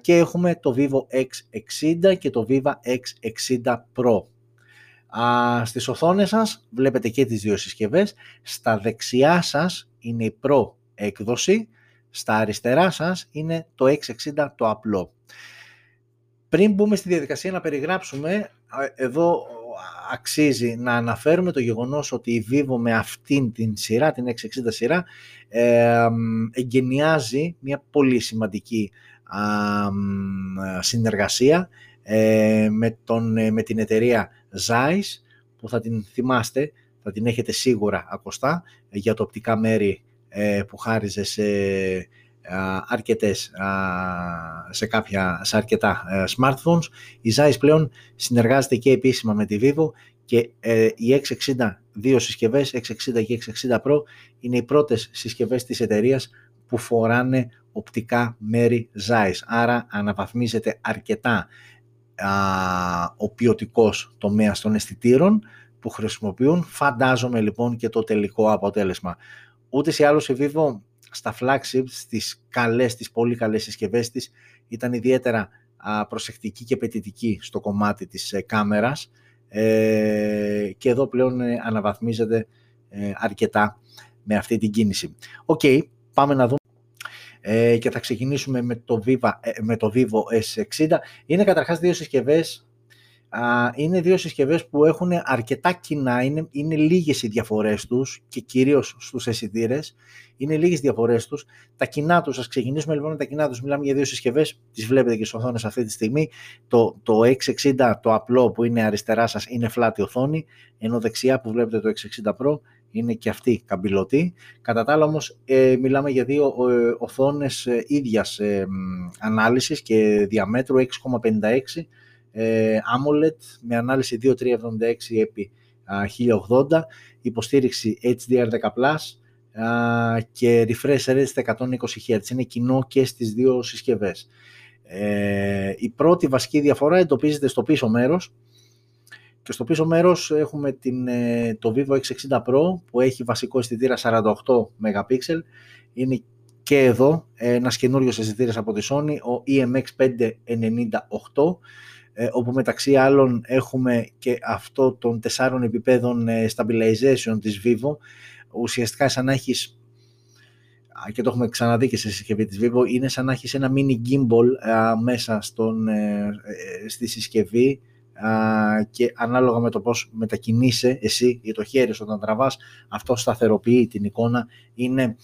και έχουμε το Vivo X60 και το Viva X60 Pro. Α, στις οθόνες σας βλέπετε και τις δύο συσκευές. Στα δεξιά σας είναι η Pro έκδοση στα αριστερά σας είναι το 660 το απλό. Πριν μπούμε στη διαδικασία να περιγράψουμε, εδώ αξίζει να αναφέρουμε το γεγονός ότι η Vivo με αυτήν την σειρά, την 660 σειρά, ε, εγκαινιάζει μια πολύ σημαντική συνεργασία ε, με, τον, ε, με την εταιρεία Zeiss, που θα την θυμάστε, θα την έχετε σίγουρα ακοστά, για το οπτικά μέρη ε, που χάριζε σε αρκετές, σε, κάποια, σε αρκετά ε, smartphones. Η Zeiss πλέον συνεργάζεται και επίσημα με τη Vivo και ε, οι 660 δύο συσκευές, 660 και 660 Pro, είναι οι πρώτες συσκευές της εταιρείας που φοράνε οπτικά μέρη Zeiss. Άρα αναβαθμίζεται αρκετά α, ο ποιοτικός τομέας των αισθητήρων που χρησιμοποιούν. Φαντάζομαι λοιπόν και το τελικό αποτέλεσμα. Ούτε ή άλλως η Vivo στα flagships, στις καλές, τις πολύ καλές συσκευές της, ήταν ιδιαίτερα προσεκτική και πετητική στο κομμάτι της ε, κάμερας ε, και εδώ πλέον ε, αναβαθμίζεται αρκετά με αυτή την κίνηση. Οκ, πάμε να δούμε. ε, και θα ξεκινήσουμε με το, Viva, ε, με το Vivo X60. Είναι καταρχάς δύο συσκευές είναι δύο συσκευές που έχουν αρκετά κοινά, είναι, είναι λίγες οι διαφορές τους και κυρίως στους αισθητήρες. είναι λίγες διαφορές τους. Τα κοινά τους, ας ξεκινήσουμε λοιπόν με τα κοινά τους, μιλάμε για δύο συσκευές, τις βλέπετε και στις οθόνες αυτή τη στιγμή. Το, το X60, το απλό που είναι αριστερά σας, είναι flat οθόνη, ενώ δεξιά που βλέπετε το X60 Pro είναι και αυτή καμπυλωτή. Κατά τα άλλα όμως ε, μιλάμε για δύο ε, οθόνες ε, ίδιας ε, ανάλυσης και διαμέτρου 6,56 ε, AMOLED με ανάλυση 2376 επί 1080, υποστήριξη HDR10+, και refresh rate στα 120 Hz. Είναι κοινό και στις δύο συσκευές. Ε, η πρώτη βασική διαφορά εντοπίζεται στο πίσω μέρος και στο πίσω μέρος έχουμε την, ε, το Vivo X60 Pro που έχει βασικό αισθητήρα 48 MP. Είναι και εδώ ένας καινούριος αισθητήρας από τη Sony, ο EMX598 ε, όπου μεταξύ άλλων έχουμε και αυτό των τεσσάρων επιπέδων ε, stabilization της Vivo, ουσιαστικά σαν να έχεις και το έχουμε ξαναδεί και σε συσκευή της Vivo, είναι σαν να έχεις ένα mini gimbal μέσα στον, ε, στη συσκευή και ανάλογα με το πώς μετακινείσαι εσύ ή το χέρι σου όταν τραβάς, αυτό σταθεροποιεί την εικόνα. Είναι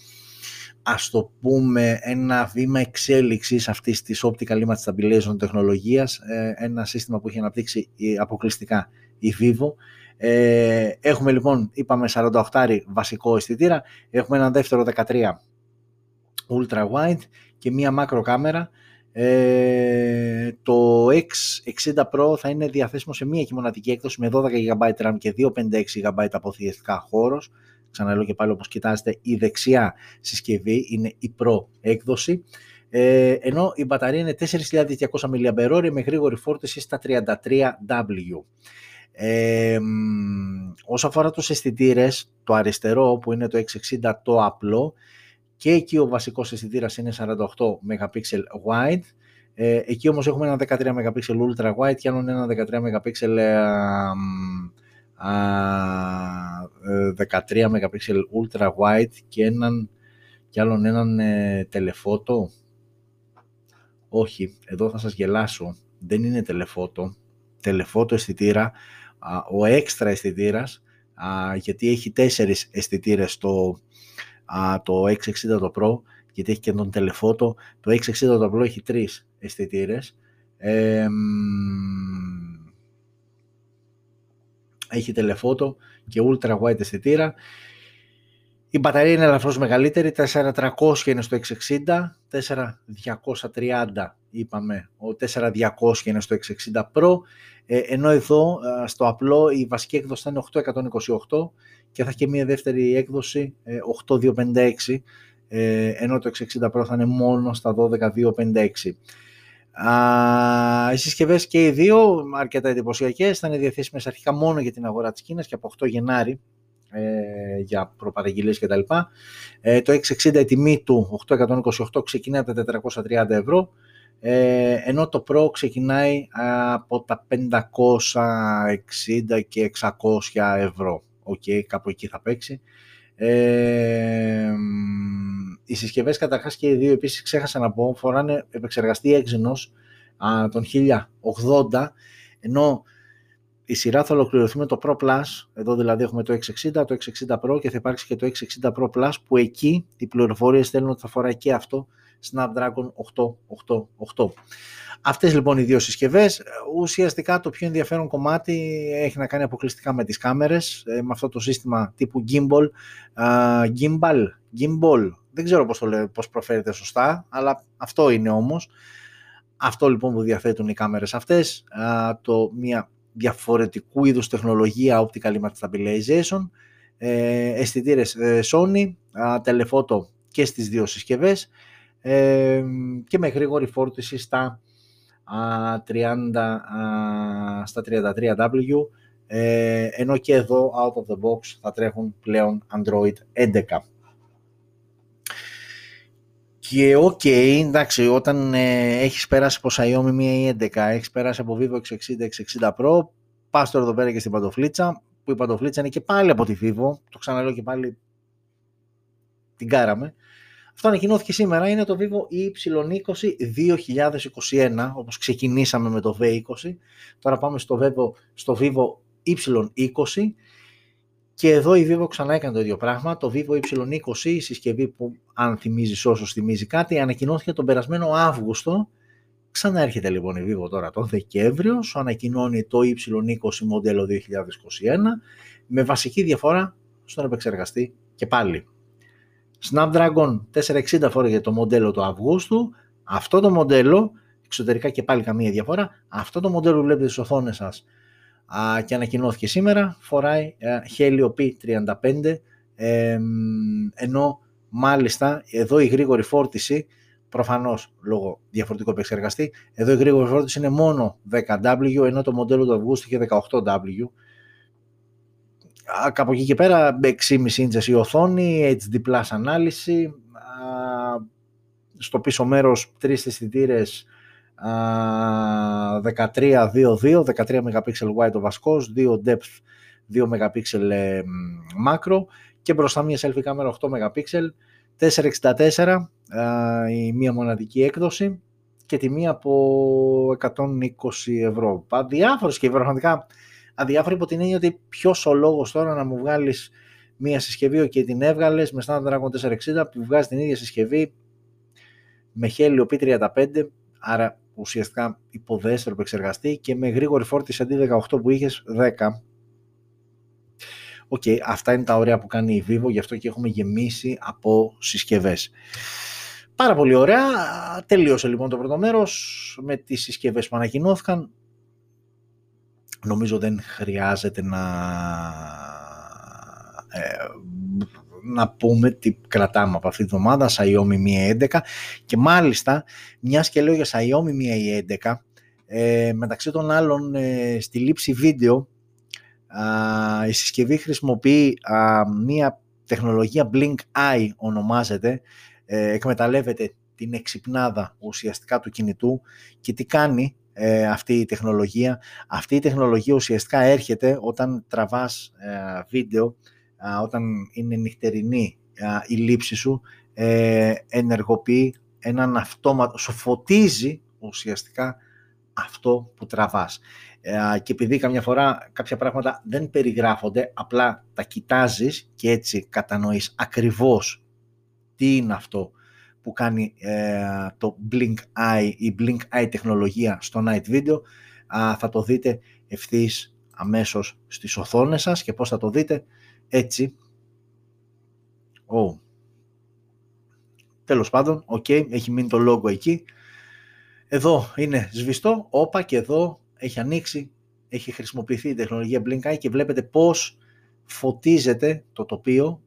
ας το πούμε ένα βήμα εξέλιξης αυτής της optical image stabilization τεχνολογίας, ε, ένα σύστημα που έχει αναπτύξει αποκλειστικά η Vivo. Ε, έχουμε λοιπόν, είπαμε 48 βασικό αισθητήρα, έχουμε ένα δεύτερο 13 ultra wide και μία μάκρο κάμερα. Ε, το X60 Pro θα είναι διαθέσιμο σε μία και μοναδική έκδοση με 12 GB RAM και 256 GB αποθηκευτικά χώρος ξαναλέω και πάλι όπως κοιτάζετε η δεξιά συσκευή είναι η Pro έκδοση ε, ενώ η μπαταρία είναι 4.200 mAh με γρήγορη φόρτιση στα 33W. Ε, όσο αφορά τους αισθητήρες, το αριστερό που είναι το 660 το απλό και εκεί ο βασικός αισθητήρας είναι 48 MP wide ε, εκεί όμως έχουμε ένα 13 MP ultra wide και άλλο ένα 13 MP 13 MP ultra wide και έναν και άλλον έναν ε, τελεφώτο. Όχι, εδώ θα σας γελάσω. Δεν είναι τελεφώτο. Τελεφώτο αισθητήρα, ο έξτρα αισθητήρας, γιατί έχει τέσσερις αισθητήρες το, το 660 το Pro, γιατί έχει και τον τελεφώτο. Το 660 το Pro έχει τρεις αισθητήρες. Ε, έχει τελεφώτο και ultra wide αισθητήρα. Η μπαταρία είναι ελαφρώς μεγαλύτερη, 4300 είναι στο 660, 4230 είπαμε, ο 4200 είναι στο 660 Pro, ε, ενώ εδώ στο απλό η βασική έκδοση θα είναι 8128 και θα έχει και μια δεύτερη έκδοση 8256, ε, ε, ενώ το 660 Pro θα είναι μόνο στα 12256. Α, οι συσκευές και οι δύο αρκετά εντυπωσιακές. Θα είναι διαθέσιμες αρχικά μόνο για την αγορά της Κίνας και από 8 Γενάρη ε, για προπαραγγελίες κτλ. Ε, το 660 η τιμή του 828 ξεκινάει από τα 430 ευρώ. Ε, ενώ το Pro ξεκινάει από τα 560 και 600 ευρώ. OK, okay, κάπου εκεί θα παίξει. Ε, οι συσκευές καταρχάς και οι δύο επίσης ξέχασα να πω φοράνε επεξεργαστή Exynos α, τον 1080 ενώ η σειρά θα ολοκληρωθεί με το Pro Plus, εδώ δηλαδή έχουμε το 660, το 660 Pro και θα υπάρξει και το 660 Pro Plus που εκεί οι πληροφορίες στέλνουν ότι θα φοράει και αυτό Snapdragon 888. Αυτές λοιπόν οι δύο συσκευές, ουσιαστικά το πιο ενδιαφέρον κομμάτι έχει να κάνει αποκλειστικά με τις κάμερες, ε, με αυτό το σύστημα τύπου gimbal, gimbal, gimbal, δεν ξέρω πώς, το λέω, πώς προφέρεται σωστά, αλλά αυτό είναι όμως. Αυτό λοιπόν που διαθέτουν οι κάμερες αυτές, το μια διαφορετικού είδους τεχνολογία optical image stabilization, ε, αισθητήρες ε, Sony, τελεφώτο και στις δύο συσκευές ε, και με γρήγορη φόρτιση στα 30, στα 33W ε, ενώ και εδώ out of the box θα τρέχουν πλέον Android 11. Και OK, okay, εντάξει, όταν ε, έχεις περάσει από Xiaomi Mi 11, έχεις περάσει από Vivo 660, 660 Pro, πας τώρα εδώ πέρα και στην παντοφλίτσα, που η παντοφλίτσα είναι και πάλι από τη Vivo, το ξαναλέω και πάλι τιγκάραμε, Αυτό ανακοινώθηκε σήμερα, είναι το Vivo Y20 2021, όπως ξεκινήσαμε με το V20. Τώρα πάμε στο Vivo, στο Vivo Y20 και εδώ η Vivo ξανά έκανε το ίδιο πράγμα. Το Vivo Y20, η συσκευή που αν θυμίζει σου θυμίζει κάτι, ανακοινώθηκε τον περασμένο Αύγουστο. Ξαναέρχεται λοιπόν η Vivo τώρα τον Δεκέμβριο, σου ανακοινώνει το Y20 μοντέλο 2021 με βασική διαφορά στον επεξεργαστή και πάλι. Snapdragon 460 φόρεγε το μοντέλο του Αυγούστου. Αυτό το μοντέλο, εξωτερικά και πάλι καμία διαφορά, αυτό το μοντέλο που βλέπετε στις οθόνες σας α, και ανακοινώθηκε σήμερα, φοράει ε, Helio P35, ε, ενώ μάλιστα εδώ η γρήγορη φόρτιση, προφανώς λόγω διαφορετικού επεξεργαστή, εδώ η γρήγορη φόρτιση είναι μόνο 10W, ενώ το μοντέλο του Αυγούστου είχε 18W, κάπου εκεί και πέρα 6,5 ίντσες η οθόνη, HD Plus ανάλυση, στο πίσω μέρος τρεις αισθητήρες 13-2-2, 13 MP wide ο βασικός, 2 depth, 2 MP macro και μπροστά μια selfie κάμερα 8 MP, 464 η μία μοναδική έκδοση και τη μία από 120 ευρώ. Διάφορες και πραγματικά αδιάφορη υπό την έννοια ότι ποιος ο λόγος τώρα να μου βγάλεις μία συσκευή και την έβγαλες με Snapdragon 460 που βγάζει την ίδια συσκευή με Helio P35 άρα ουσιαστικά υποδέστερο επεξεργαστή και με γρήγορη φόρτιση αντί 18 που είχες 10 OK, okay, αυτά είναι τα ωραία που κάνει η Vivo, γι' αυτό και έχουμε γεμίσει από συσκευές. Πάρα πολύ ωραία. Τελείωσε λοιπόν το πρώτο μέρος με τις συσκευές που ανακοινώθηκαν νομίζω δεν χρειάζεται να, ε, να πούμε τι κρατάμε από αυτή τη βδομάδα, Xiaomi Mi 11 και μάλιστα μιας και λέω για Xiaomi Mi 11 ε, μεταξύ των άλλων ε, στη λήψη βίντεο η συσκευή χρησιμοποιεί μια τεχνολογία Blink Eye ονομάζεται. Ε, εκμεταλλεύεται την εξυπνάδα ουσιαστικά του κινητού και τι κάνει; Ε, αυτή η τεχνολογία. Αυτή η τεχνολογία ουσιαστικά έρχεται όταν τραβάς ε, βίντεο, όταν είναι νυχτερινή η λήψη σου, ε, ενεργοποιεί έναν αυτόματο, σου φωτίζει ουσιαστικά αυτό που τραβάς. Και επειδή καμιά φορά κάποια πράγματα δεν περιγράφονται, απλά τα κοιτάζεις και έτσι κατανοείς ακριβώς τι είναι αυτό που κάνει ε, το Blink Eye, η Blink Eye τεχνολογία στο Night Video. θα το δείτε ευθύς αμέσως στις οθόνες σας και πώς θα το δείτε έτσι. Oh. Τέλος πάντων, ok, έχει μείνει το logo εκεί. Εδώ είναι σβηστό, όπα και εδώ έχει ανοίξει, έχει χρησιμοποιηθεί η τεχνολογία Blink Eye και βλέπετε πώς φωτίζεται το τοπίο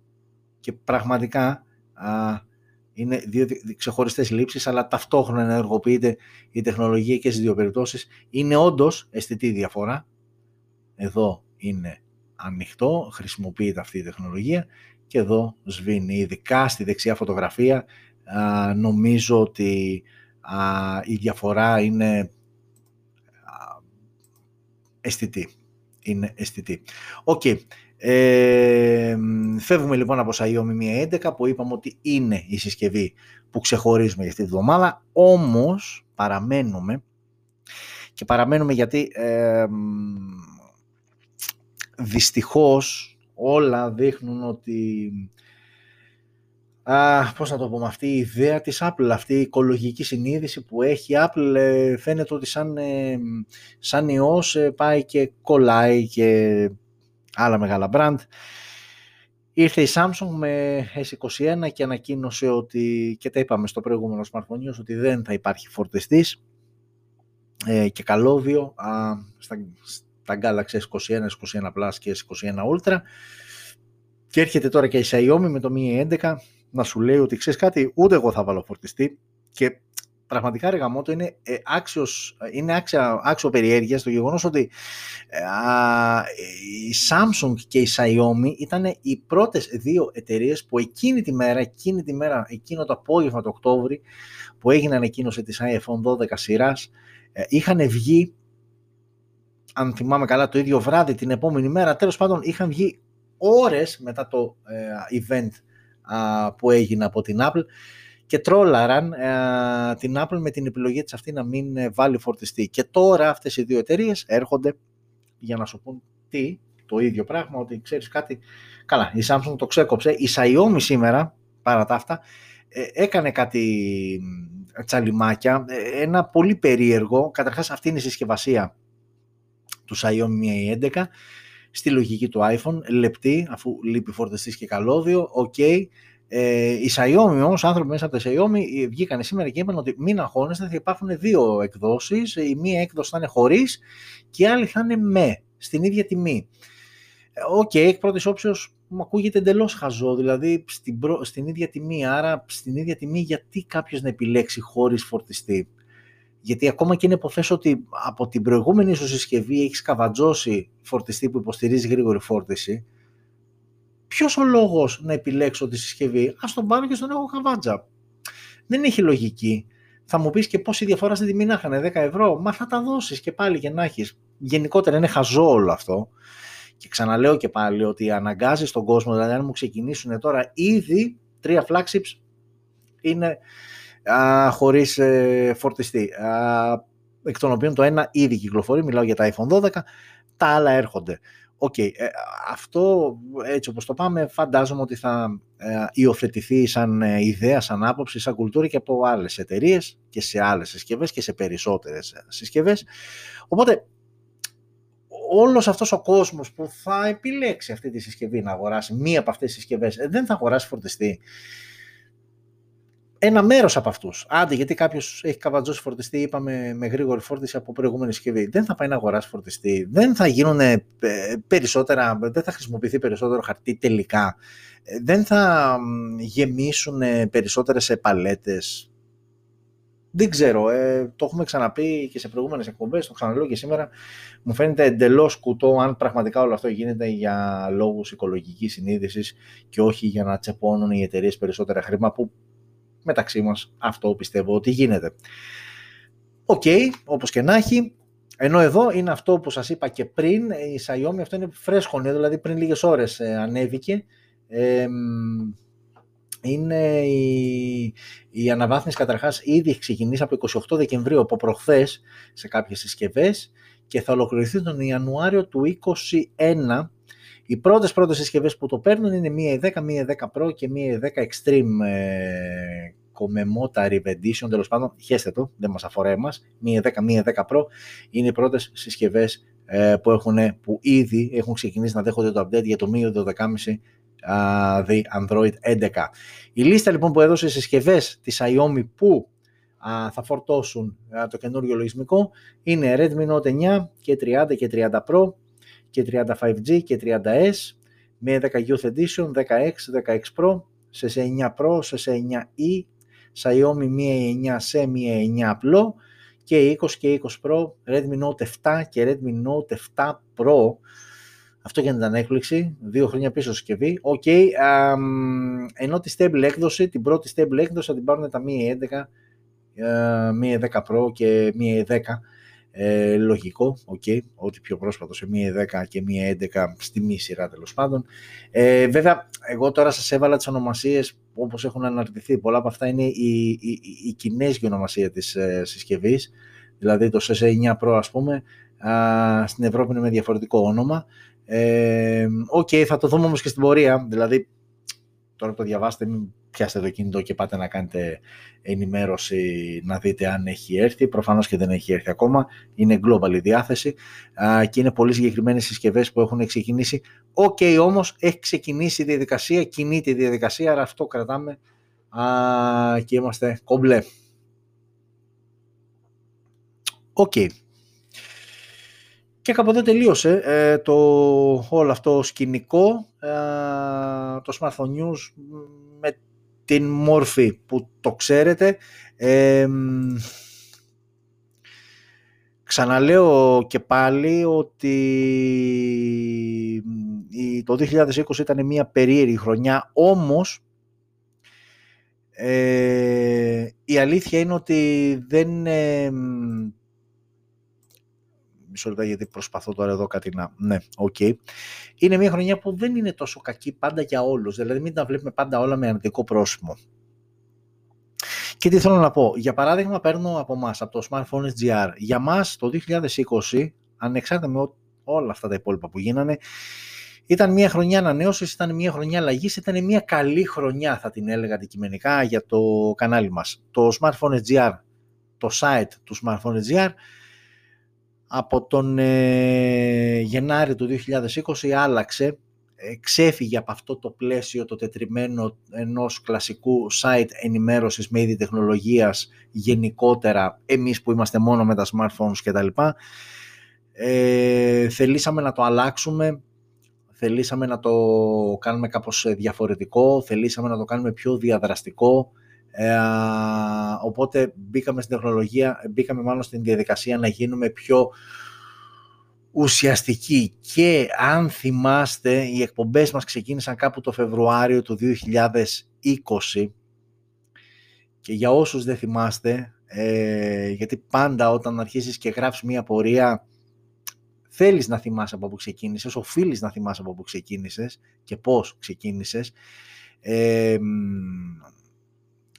και πραγματικά είναι δύο ξεχωριστές λήψεις, αλλά ταυτόχρονα ενεργοποιείται η τεχνολογία και στις δύο περιπτώσεις. Είναι όντως αισθητή διαφορά. Εδώ είναι ανοιχτό, χρησιμοποιείται αυτή η τεχνολογία και εδώ σβήνει. Ειδικά στη δεξιά φωτογραφία νομίζω ότι η διαφορά είναι αισθητή. Είναι αισθητή. Οκ. Ε, φεύγουμε λοιπόν από Xiaomi Mi 11 που είπαμε ότι είναι η συσκευή που ξεχωρίζουμε για αυτή τη βδομάδα. Όμως παραμένουμε και παραμένουμε γιατί ε, δυστυχώς όλα δείχνουν ότι α, πώς να το πούμε, αυτή η ιδέα της Apple, αυτή η οικολογική συνείδηση που έχει η Apple ε, φαίνεται ότι σαν, ε, σαν ιός ε, πάει και κολλάει και άλλα μεγάλα brand. Ήρθε η Samsung με S21 και ανακοίνωσε ότι, και τα είπαμε στο προηγούμενο smartphone ότι δεν θα υπάρχει φορτιστής ε, και καλώδιο α, στα, στα Galaxy S21, S21 Plus και S21 Ultra και έρχεται τώρα και η Xiaomi με το Mi 11 να σου λέει ότι ξέρεις κάτι, ούτε εγώ θα βάλω φορτιστή και πραγματικά ρε γαμώτο είναι, ε, άξιος, είναι άξια, άξιο περιέργεια στο γεγονός ότι ε, η Samsung και η Xiaomi ήταν οι πρώτες δύο εταιρείες που εκείνη τη μέρα, εκείνη τη μέρα, εκείνο το απόγευμα το Οκτώβρη που έγινε ανακοίνωση της iPhone 12 σειράς, ε, είχαν βγει αν θυμάμαι καλά το ίδιο βράδυ την επόμενη μέρα, τέλος πάντων είχαν βγει ώρες μετά το ε, event που έγινε από την Apple και τρόλαραν την Apple με την επιλογή της αυτή να μην ε, βάλει φορτιστή. Και τώρα αυτές οι δύο εταιρείες έρχονται για να σου πούν τι, το ίδιο πράγμα, ότι ξέρεις κάτι, καλά, η Samsung το ξέκοψε, η Xiaomi σήμερα, παρά τα αυτά, ε, έκανε κάτι τσαλιμάκια, ε, ένα πολύ περίεργο, καταρχάς αυτή είναι η συσκευασία του Xiaomi Mi 11, στη λογική του iPhone, λεπτή, αφού λείπει φορτιστής και καλώδιο, ok, ε, οι Xiaomi όμως, άνθρωποι μέσα από τα Xiaomi ε, βγήκαν σήμερα και είπαν ότι μην αγχώνεστε, θα υπάρχουν δύο εκδόσεις. Η μία έκδοση θα είναι χωρίς και η άλλη θα είναι με, στην ίδια τιμή. Ε, OK, okay, εκ πρώτης όψεως μου ακούγεται εντελώς χαζό, δηλαδή στην, στην ίδια τιμή. Άρα, στην ίδια τιμή, γιατί κάποιος να επιλέξει χωρίς φορτιστή; Γιατί ακόμα και είναι υποθέσω ότι από την προηγούμενη σου συσκευή έχεις καβατζώσει φορτιστή που υποστηρίζει γρήγορη φόρτιση ποιος ο λόγος να επιλέξω τη συσκευή, ας τον πάρω και στον έχω καβάτζα. Δεν έχει λογική. Θα μου πεις και πόση διαφορά στην τιμή να είχαν, 10 ευρώ; Μα θα τα δώσεις και πάλι και να έχεις. Γενικότερα είναι χαζό όλο αυτό. Και ξαναλέω και πάλι ότι αναγκάζει τον κόσμο, δηλαδή αν μου ξεκινήσουν τώρα ήδη τρία flagships είναι α, χωρίς ε, φορτιστή. Α, εκ των οποίων το ένα ήδη κυκλοφορεί, μιλάω για τα iPhone 12, τα άλλα έρχονται. OK, okay, ε, αυτό έτσι όπως το πάμε φαντάζομαι ότι θα ε, υιοθετηθεί σαν ε, ιδέα, σαν άποψη, σαν κουλτούρα και από άλλες εταιρείες και σε άλλες συσκευές και σε περισσότερες ε, συσκευές. Οπότε όλος αυτός ο κόσμος που θα επιλέξει αυτή τη συσκευή να αγοράσει μία από αυτές τις συσκευές δεν θα αγοράσει φορτιστή ένα μέρος από αυτούς. Άντε, γιατί κάποιος έχει καβατζώσει φορτιστή, είπαμε με γρήγορη φόρτιση από προηγούμενη συσκευή. Δεν θα πάει να αγοράσει φορτιστή. Δεν θα γίνουν ε, περισσότερα, δεν θα χρησιμοποιηθεί περισσότερο χαρτί τελικά. Ε, δεν θα γεμίσουν περισσότερες παλέτε. Δεν ξέρω, ε, το έχουμε ξαναπεί και σε προηγούμενες εκπομπές, το ξαναλέω και σήμερα. Μου φαίνεται εντελώς κουτό αν πραγματικά όλο αυτό γίνεται για λόγους οικολογικής συνείδησης και όχι για να τσεπώνουν οι εταιρείες περισσότερα χρήμα που μεταξύ μας αυτό πιστεύω ότι γίνεται. OK, okay, όπως και να έχει, ενώ εδώ είναι αυτό που σας είπα και πριν, η Xiaomi αυτό είναι φρέσκο δηλαδή πριν λίγες ώρες ε, ανέβηκε. είναι η, η αναβάθμιση καταρχάς ήδη έχει ξεκινήσει από 28 Δεκεμβρίου από προχθές σε κάποιες συσκευές και θα ολοκληρωθεί τον Ιανουάριο του 2021 οι πρώτες πρώτες συσκευές που το παίρνουν είναι μία 10, μία 10 Pro και μία 10 Extreme ε, Commemorative Edition. Τέλος πάντων, χέστε το, δεν μας αφορά εμάς. Μία 10, μία 10 Pro είναι οι πρώτες συσκευές ε, που, έχουν, που ήδη έχουν ξεκινήσει να δέχονται το update για το μία 12,5 uh, Android 11. Η λίστα λοιπόν που έδωσε συσκευές της Xiaomi που θα φορτώσουν το καινούργιο λογισμικό είναι Redmi Note 9 και 30 και 30 Pro, και 35G και 30S με 10 Youth Edition, 16, 16 Pro, σε 9 Pro, σε 9e, Xiaomi Mi 9 σε Mi 9 απλό και 20 και 20 Pro, Redmi Note 7 και Redmi Note 7 Pro. Αυτό για μένα έκπληξη, δύο χρόνια πίσω συσκευή. OK, okay, ενώ τη stable έκδοση, την πρώτη stable έκδοση θα την πάρουν τα Mi 11, Mi 10 Pro και Mi 10 ε, λογικό, okay, ό,τι πιο πρόσφατο σε Mi 10 και Mi 11 στη Mi σειρά τέλος πάντων. Ε, βέβαια, εγώ τώρα σας έβαλα τις ονομασίες όπως έχουν αναρτηθεί. Πολλά από αυτά είναι η, η, η κινέζικη ονομασία της ε, συσκευής, δηλαδή το CC9 Pro ας πούμε, α, στην Ευρώπη είναι με διαφορετικό όνομα. Ε, OK, okay, θα το δούμε όμως και στην πορεία, δηλαδή τώρα το διαβάσατε, μην πιάσετε το κινητό και πάτε να κάνετε ενημέρωση να δείτε αν έχει έρθει. Προφανώς και δεν έχει έρθει ακόμα. Είναι global η διάθεση και είναι πολύ συγκεκριμένες συσκευές που έχουν ξεκινήσει. OK okay, όμως έχει ξεκινήσει η διαδικασία, κινείται η διαδικασία, άρα αυτό κρατάμε και είμαστε κομπλέ. OK. Okay. Και κάποτε τελείωσε ε, το όλο αυτό σκηνικό, ε, το Smartphone News με την μορφή που το ξέρετε. Ε, ξαναλέω και πάλι ότι το 2020 ήταν μια περίεργη χρονιά, όμως η αλήθεια είναι ότι δεν μισό λεπτά γιατί προσπαθώ τώρα εδώ κάτι να... Ναι, OK. Okay. Είναι μια χρονιά που δεν είναι τόσο κακή πάντα για όλους. Δηλαδή μην τα βλέπουμε πάντα όλα με αρνητικό πρόσημο. Και τι θέλω να πω. Για παράδειγμα παίρνω από εμάς από το Smartphones GR. Για μας το 2020, ανεξάρτητα με όλα αυτά τα υπόλοιπα που γίνανε, ήταν μια χρονιά ανανέωσης, ήταν μια χρονιά αλλαγής, ήταν μια καλή χρονιά θα την έλεγα αντικειμενικά για το κανάλι μας. Το Smartphone SGR, το site του Smartphone SGR, από τον ε, Γενάρη του 2020 άλλαξε, ξέφυγε από αυτό το πλαίσιο το τετριμένο ενός κλασικού site ενημέρωσης με είδη τεχνολογίας γενικότερα εμείς που είμαστε μόνο με τα smartphones κτλ. Ε, θελήσαμε να το αλλάξουμε θελήσαμε να το κάνουμε κάπως διαφορετικό, θελήσαμε να το κάνουμε πιο διαδραστικό, ε, οπότε μπήκαμε στην τεχνολογία, μπήκαμε μάλλον στην διαδικασία να γίνουμε πιο ουσιαστικοί και αν θυμάστε οι εκπομπές μας ξεκίνησαν κάπου το Φεβρουάριο του 2020 και για όσους δεν θυμάστε, ε, γιατί πάντα όταν αρχίσεις και γράφεις μία πορεία θέλεις να θυμάσαι από πού ξεκίνησες, οφείλεις να θυμάσαι από πού ξεκίνησες και πώς ξεκίνησες. Ε,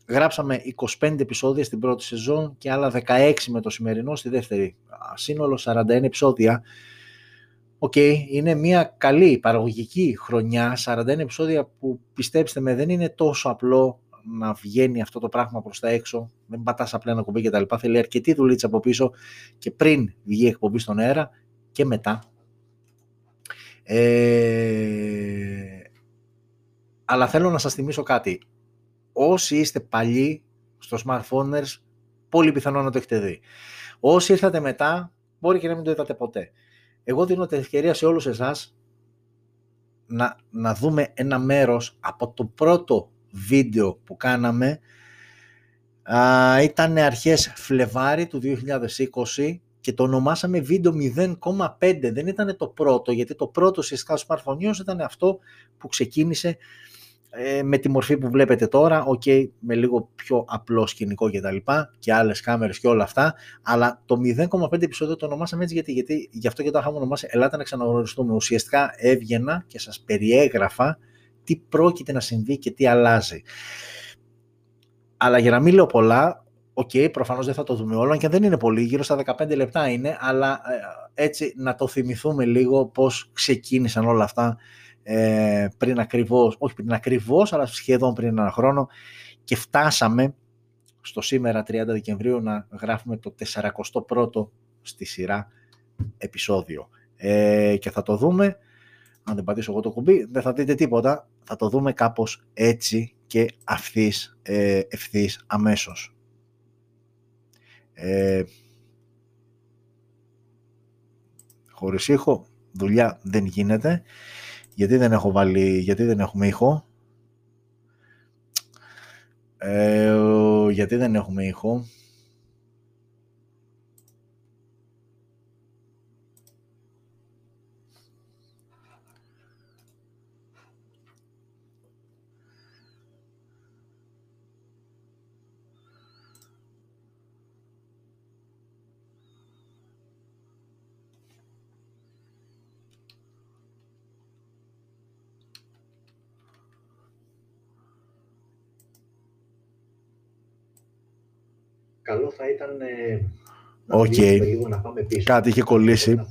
γράψαμε 25 επεισόδια στην πρώτη σεζόν και άλλα 16 με το σημερινό στη δεύτερη. Σύνολο 41 επεισόδια. OK, okay, είναι μια καλή παραγωγική χρονιά, 41 επεισόδια που πιστέψτε με δεν είναι τόσο απλό να βγαίνει αυτό το πράγμα προς τα έξω, δεν πατάς απλά ένα κουμπί και τα λοιπά, θέλει αρκετή δουλίτσα από πίσω και πριν βγει η εκπομπή στον αέρα και μετά. Ε, αλλά θέλω να σας θυμίσω κάτι. Όσοι είστε παλιοί στο smartphones, πολύ πιθανό να το έχετε δει. Όσοι ήρθατε μετά, μπορεί και να μην το είδατε ποτέ. Εγώ δίνω την ευκαιρία σε όλους εσάς να, να δούμε ένα μέρος από το πρώτο βίντεο που κάναμε. Α, ήταν αρχές Φλεβάρι του 2020 και το ονομάσαμε βίντεο 0,5. Δεν ήταν το πρώτο, γιατί το πρώτο ουσιαστικά στο smartphone ήταν αυτό που ξεκίνησε ε, με τη μορφή που βλέπετε τώρα, ok, με λίγο πιο απλό σκηνικό και τα λοιπά και άλλες κάμερες και όλα αυτά, αλλά το 0,5 επεισόδιο το ονομάσαμε έτσι γιατί, γιατί γι' αυτό και το είχαμε ονομάσει Ελάτε να ξαναγνωριστούμε. Ουσιαστικά έβγαινα και σας περιέγραφα τι πρόκειται να συμβεί και τι αλλάζει. Αλλά για να μην λέω πολλά, OK, okay, προφανώς δεν θα το δούμε όλο, και δεν είναι πολύ, γύρω στα 15 λεπτά είναι, αλλά ε, έτσι να το θυμηθούμε λίγο πώς ξεκίνησαν όλα αυτά ε, πριν ακριβώς, όχι πριν ακριβώς, αλλά σχεδόν πριν ένα χρόνο και φτάσαμε στο σήμερα 30 Δεκεμβρίου να γράφουμε το 41ο στη σειρά επεισόδιο. Ε, και θα το δούμε, αν δεν πατήσω εγώ το κουμπί, δεν θα δείτε τίποτα, θα το δούμε κάπως έτσι και αυθής, ε, ευθύς αμέσως. Ε, χωρίς ήχο, δουλειά δεν γίνεται. Γιατί δεν έχω βάλει, γιατί δεν έχουμε ήχο; Ε, γιατί δεν έχουμε ήχο; Καλό θα ήταν ε, να okay. λίγο να πάμε πίσω. Κάτι είχε κολλήσει.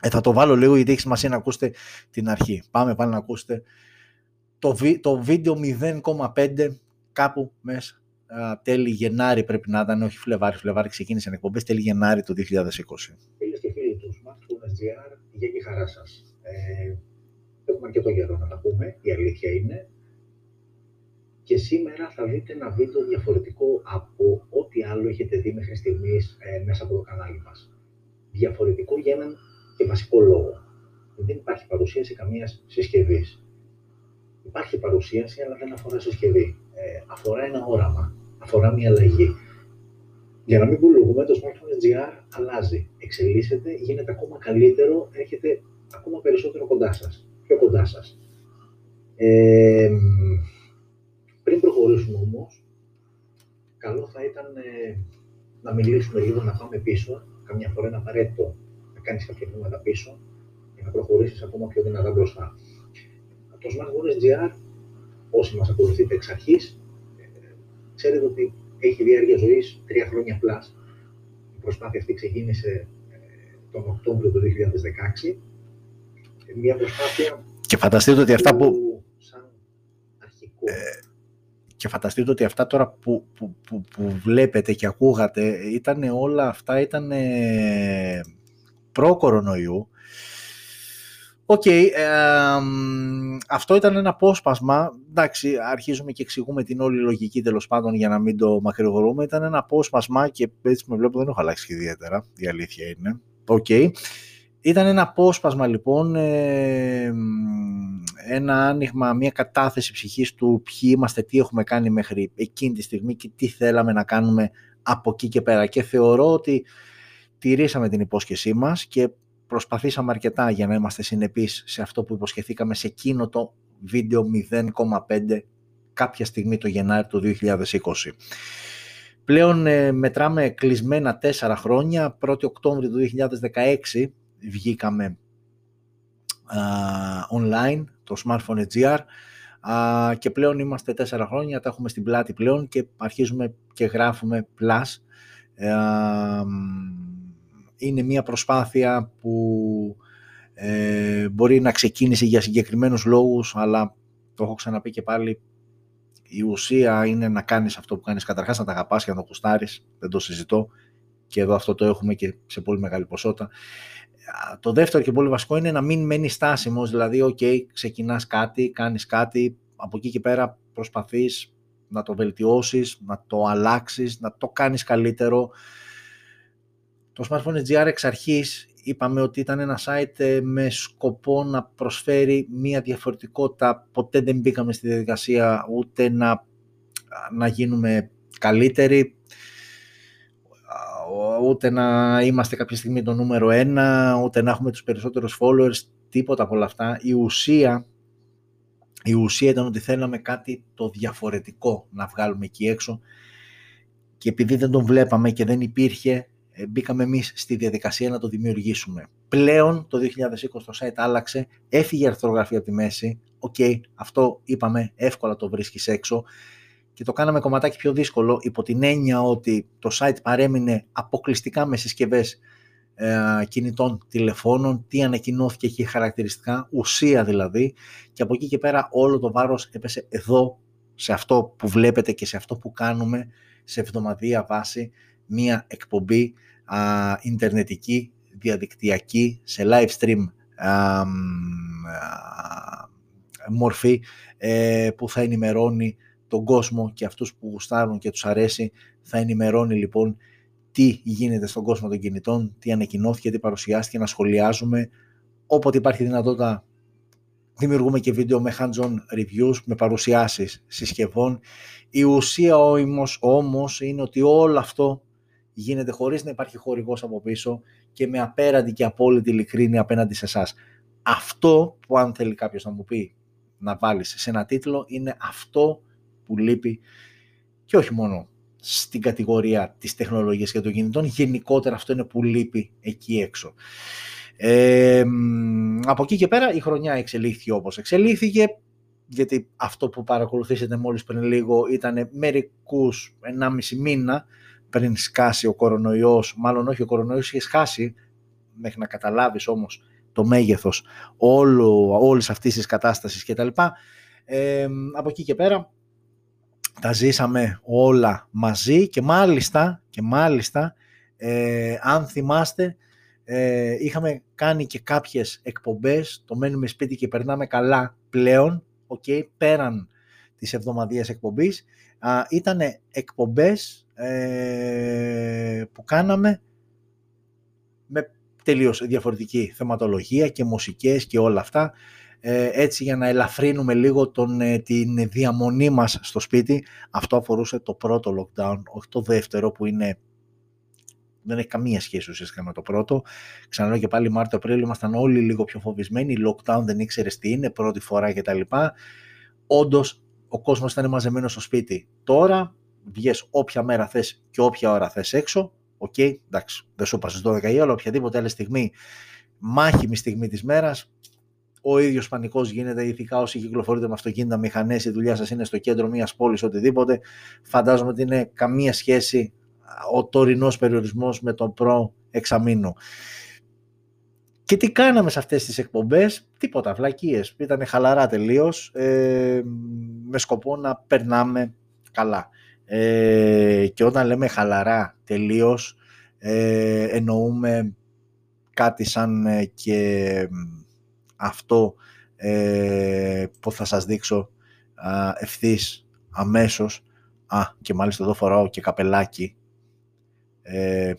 Ε, θα το βάλω λίγο γιατί έχει σημασία να ακούσετε την αρχή. Πάμε πάλι να ακούσετε το, το βίντεο 0,5 κάπου μέσα τέλη Γενάρη πρέπει να ήταν, όχι Φλεβάρι, Φλεβάρι ξεκίνησαν εκπομπές, τέλη Γενάρη του 2020. Φίλες και φίλοι τους Smartphone.gr, για τη χαρά σας. Ε, έχουμε αρκετό καιρό να τα πούμε, η αλήθεια είναι και σήμερα θα δείτε ένα βίντεο διαφορετικό από ό,τι άλλο έχετε δει μέχρι στιγμής ε, μέσα από το κανάλι μας. Διαφορετικό για έναν και βασικό λόγο. Δεν υπάρχει παρουσίαση καμίας συσκευής. Υπάρχει παρουσίαση, αλλά δεν αφορά συσκευή. Ε, αφορά ένα όραμα, αφορά μια αλλαγή. Για να μην πουλούμε, το smartphone GR αλλάζει, εξελίσσεται, γίνεται ακόμα καλύτερο, έρχεται ακόμα περισσότερο κοντά σας, πιο κοντά σας. Ε, πριν προχωρήσουμε όμως, καλό θα ήταν ε, να μιλήσουμε λίγο, να πάμε πίσω. Καμιά φορά είναι απαραίτητο κάνεις κάποια βήματα πίσω για να προχωρήσεις ακόμα πιο δυνατά μπροστά. Το Smart GR, όσοι μας ακολουθείτε εξ αρχής, ξέρετε ότι έχει διάρκεια ζωής τρία χρόνια πλάς. Η προσπάθεια αυτή ξεκίνησε ε, τον Οκτώβριο του 2016. Μια προσπάθεια. Και φανταστείτε ότι αυτά που. Σαν αρχικό. Ε, και φανταστείτε ότι αυτά τώρα που, που, που, που βλέπετε και ακούγατε, ήταν όλα αυτά ήταν προ-κορονοϊού. OK, okay, αυτό ήταν ένα απόσπασμα, εντάξει, αρχίζουμε και εξηγούμε την όλη λογική τέλος πάντων για να μην το μακρηγορούμε, ήταν ένα απόσπασμα και έτσι με βλέπω δεν έχω αλλάξει ιδιαίτερα, η αλήθεια είναι. OK. Okay. Ήταν ένα απόσπασμα λοιπόν, ε, ένα άνοιγμα, μια κατάθεση ψυχής του ποιοι είμαστε, τι έχουμε κάνει μέχρι εκείνη τη στιγμή και τι θέλαμε να κάνουμε από εκεί και πέρα. Και θεωρώ ότι τηρήσαμε την υπόσχεσή μας και προσπαθήσαμε αρκετά για να είμαστε συνεπείς σε αυτό που υποσχεθήκαμε σε εκείνο το βίντεο 0,5 κάποια στιγμή το Γενάρη του 2020. Πλέον ε, μετράμε κλεισμένα τέσσερα χρόνια, 1η Οκτώβρη του 2016 βγήκαμε online, το Smartphone GR και πλέον είμαστε τέσσερα χρόνια, τα έχουμε στην πλάτη πλέον και αρχίζουμε και γράφουμε Plus. είναι μια προσπάθεια που ε, μπορεί να ξεκίνησε για συγκεκριμένους λόγους, αλλά το έχω ξαναπεί και πάλι, η ουσία είναι να κάνεις αυτό που κάνεις. Καταρχάς, να τα αγαπάς και να το κουστάρεις, δεν το συζητώ. Και εδώ αυτό το έχουμε και σε πολύ μεγάλη ποσότητα το δεύτερο και πολύ βασικό είναι να μην μένεις στάσιμος, δηλαδή, ok, ξεκινάς κάτι, κάνεις κάτι, από εκεί και πέρα προσπαθείς να το βελτιώσεις, να το αλλάξεις, να το κάνεις καλύτερο. Το Smartphone GR εξ αρχής είπαμε ότι ήταν ένα site ε, με σκοπό να προσφέρει μία διαφορετικότητα. Ποτέ δεν μπήκαμε στη διαδικασία ούτε να, να γίνουμε καλύτεροι, ούτε να είμαστε κάποια στιγμή το νούμερο ένα, ούτε να έχουμε τους περισσότερους followers, τίποτα από όλα αυτά. Η ουσία, η ουσία ήταν ότι θέλαμε κάτι το διαφορετικό να βγάλουμε εκεί έξω και επειδή δεν τον βλέπαμε και δεν υπήρχε, ε, μπήκαμε εμείς στη διαδικασία να το δημιουργήσουμε. Πλέον το 2020 το site άλλαξε, έφυγε η αρθρογραφία από τη μέση, οκ, αυτό είπαμε, εύκολα το βρίσκεις έξω και το κάναμε κομματάκι πιο δύσκολο υπό την έννοια ότι το site παρέμεινε αποκλειστικά με συσκευές ε, κινητών τηλεφώνων, τι ανακοινώθηκε εκεί χαρακτηριστικά, ουσία δηλαδή και από εκεί και πέρα όλο το βάρος έπεσε εδώ σε αυτό που βλέπετε και σε αυτό που κάνουμε σε εβδομαδία βάση μία εκπομπή α, ιντερνετική, διαδικτυακή, σε live stream α, μορφή ε, που θα ενημερώνει τον κόσμο και αυτούς που γουστάρουν και τους αρέσει θα ενημερώνει λοιπόν τι γίνεται στον κόσμο των κινητών, τι ανακοινώθηκε, τι παρουσιάστηκε, να σχολιάζουμε. Όποτε υπάρχει δυνατότητα δημιουργούμε και βίντεο με hands-on reviews, με παρουσιάσεις συσκευών. Η ουσία όμως, όμως είναι ότι όλο αυτό γίνεται χωρίς να υπάρχει χορηγός από πίσω και με απέραντη και απόλυτη ειλικρίνη απέναντι σε εσάς. Αυτό που αν θέλει κάποιος να μου πει να βάλεις σε ένα τίτλο είναι αυτό που λείπει και όχι μόνο στην κατηγορία της τεχνολογίας και των κινητών, γενικότερα αυτό είναι που λείπει εκεί έξω. Ε, από εκεί και πέρα η χρονιά εξελίχθηκε όπως εξελίχθηκε, γιατί αυτό που παρακολουθήσετε μόλις πριν λίγο ήταν μερικούς 1,5 μήνα πριν σκάσει ο κορονοϊός, μάλλον όχι ο κορονοϊός είχε σκάσει, μέχρι να καταλάβεις όμως το μέγεθος όλο, όλης αυτής της κατάστασης κτλ. Ε, από εκεί και πέρα τα ζήσαμε όλα μαζί και μάλιστα, και μάλιστα ε, αν θυμάστε ε, είχαμε κάνει και κάποιες εκπομπές, το μένουμε σπίτι και περνάμε καλά πλέον, okay, πέραν της εβδομαδίας εκπομπής, ήταν εκπομπές ε, που κάναμε με τελείως διαφορετική θεματολογία και μουσικές και όλα αυτά. Ε, έτσι για να ελαφρύνουμε λίγο τον, ε, την διαμονή μας στο σπίτι. Αυτό αφορούσε το πρώτο lockdown, όχι το δεύτερο που είναι δεν έχει καμία σχέση ουσιαστικά με το πρώτο. Ξαναλέω και πάλι Μάρτιο-Απρίλιο ήμασταν όλοι λίγο πιο φοβισμένοι. Lockdown δεν ήξερες τι είναι, πρώτη φορά κτλ. Όντως ο κόσμος ήταν μαζεμένος στο σπίτι. Τώρα βγες όποια μέρα θες και όποια ώρα θες έξω, OK, okay, εντάξει, δεν σου είπα στις 12 η ώρα, οποιαδήποτε άλλη στιγμή, μάχιμη στιγμή της μέρας, ο ίδιος πανικός γίνεται, ειδικά όσοι κυκλοφορείτε με αυτοκίνητα, μηχανές, η δουλειά σας είναι στο κέντρο μιας πόλης, οτιδήποτε. Φαντάζομαι ότι είναι καμία σχέση ο τωρινός περιορισμός με τον προ εξαμήνου. Και τι κάναμε σε αυτές τις εκπομπές, τίποτα, βλακίες. Ήταν χαλαρά τελείως, ε, με σκοπό να περνάμε καλά. Ε, και όταν λέμε χαλαρά τελείως, ε, εννοούμε κάτι σαν ε, και αυτό ε, που θα σας δείξω α, ευθύς, αμέσως. Α, και μάλιστα εδώ φοράω και καπελάκι. Ε,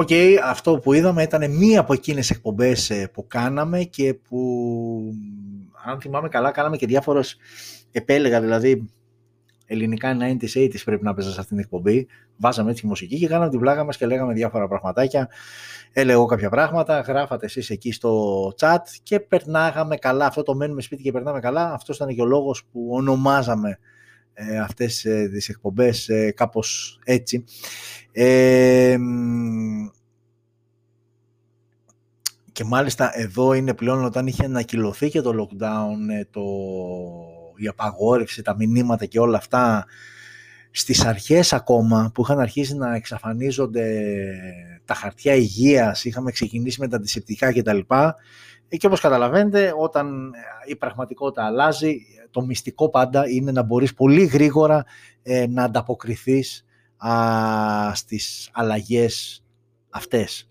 OK, okay, αυτό που είδαμε ήταν μία από εκείνες εκπομπές ε, που κάναμε και που, αν θυμάμαι καλά, κάναμε και διάφορες, επέλεγα δηλαδή, ελληνικά 90s, 80s πρέπει να παίζα σε αυτήν την εκπομπή. Βάζαμε έτσι μουσική και κάναμε την πλάκα μας και λέγαμε διάφορα πραγματάκια. Έλεγα κάποια πράγματα, γράφατε εσείς εκεί στο chat και περνάγαμε καλά. Αυτό το μένουμε σπίτι και περνάμε καλά. Αυτός ήταν και ο λόγος που ονομάζαμε ε, αυτές ε, τις εκπομπές ε, κάπως έτσι. Ε, και μάλιστα εδώ είναι πλέον όταν είχε ανακυλωθεί και το lockdown, ε, το, η απαγόρευση, τα μηνύματα και όλα αυτά, στις αρχές ακόμα που είχαν αρχίσει να εξαφανίζονται τα χαρτιά υγείας, είχαμε ξεκινήσει με τα αντισηπτικά κτλ. Και όπως καταλαβαίνετε, όταν η πραγματικότητα αλλάζει, το μυστικό πάντα είναι να μπορείς πολύ γρήγορα ε, να ανταποκριθείς α, στις αλλαγές αυτές.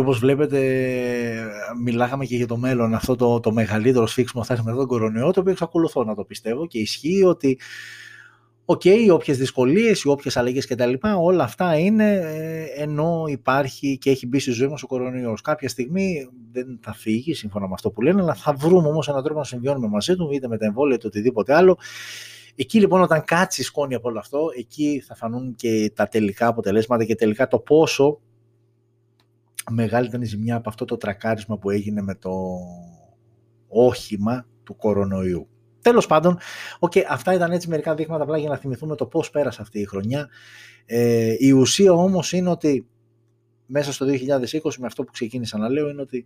όπως βλέπετε μιλάγαμε και για το μέλλον αυτό το, το μεγαλύτερο σφίξιμο θα έχουμε εδώ τον κορονοϊό το οποίο εξακολουθώ να το πιστεύω και ισχύει ότι OK, okay, οι όποιες δυσκολίες, οι όποιες αλλαγές κτλ. Όλα αυτά είναι ε, ενώ υπάρχει και έχει μπει στη ζωή μας ο κορονοϊός. Κάποια στιγμή δεν θα φύγει, σύμφωνα με αυτό που λένε, αλλά θα βρούμε όμως έναν τρόπο να συμβιώνουμε μαζί του, είτε με τα εμβόλια είτε οτιδήποτε άλλο. Εκεί λοιπόν, όταν κάτσει η σκόνη από όλο αυτό, εκεί θα φανούν και τα τελικά αποτελέσματα και τελικά το πόσο μεγάλη ήταν η ζημιά από αυτό το τρακάρισμα που έγινε με το όχημα του κορονοϊού. Τέλος πάντων, okay, αυτά ήταν έτσι μερικά δείγματα απλά για να θυμηθούμε το πώς πέρασε αυτή η χρονιά. Ε, η ουσία όμως είναι ότι μέσα στο 2020 με αυτό που ξεκίνησα να λέω είναι ότι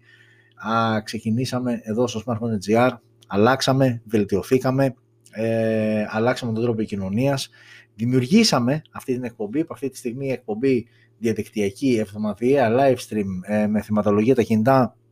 α, ξεκινήσαμε εδώ στο Smartphone.gr, αλλάξαμε, βελτιωθήκαμε, ε, αλλάξαμε τον τρόπο επικοινωνίας. Δημιουργήσαμε αυτή την εκπομπή, που αυτή τη στιγμή η εκπομπή διαδικτυακή εβδομαδιαία live stream ε, με θεματολογία τα κινητά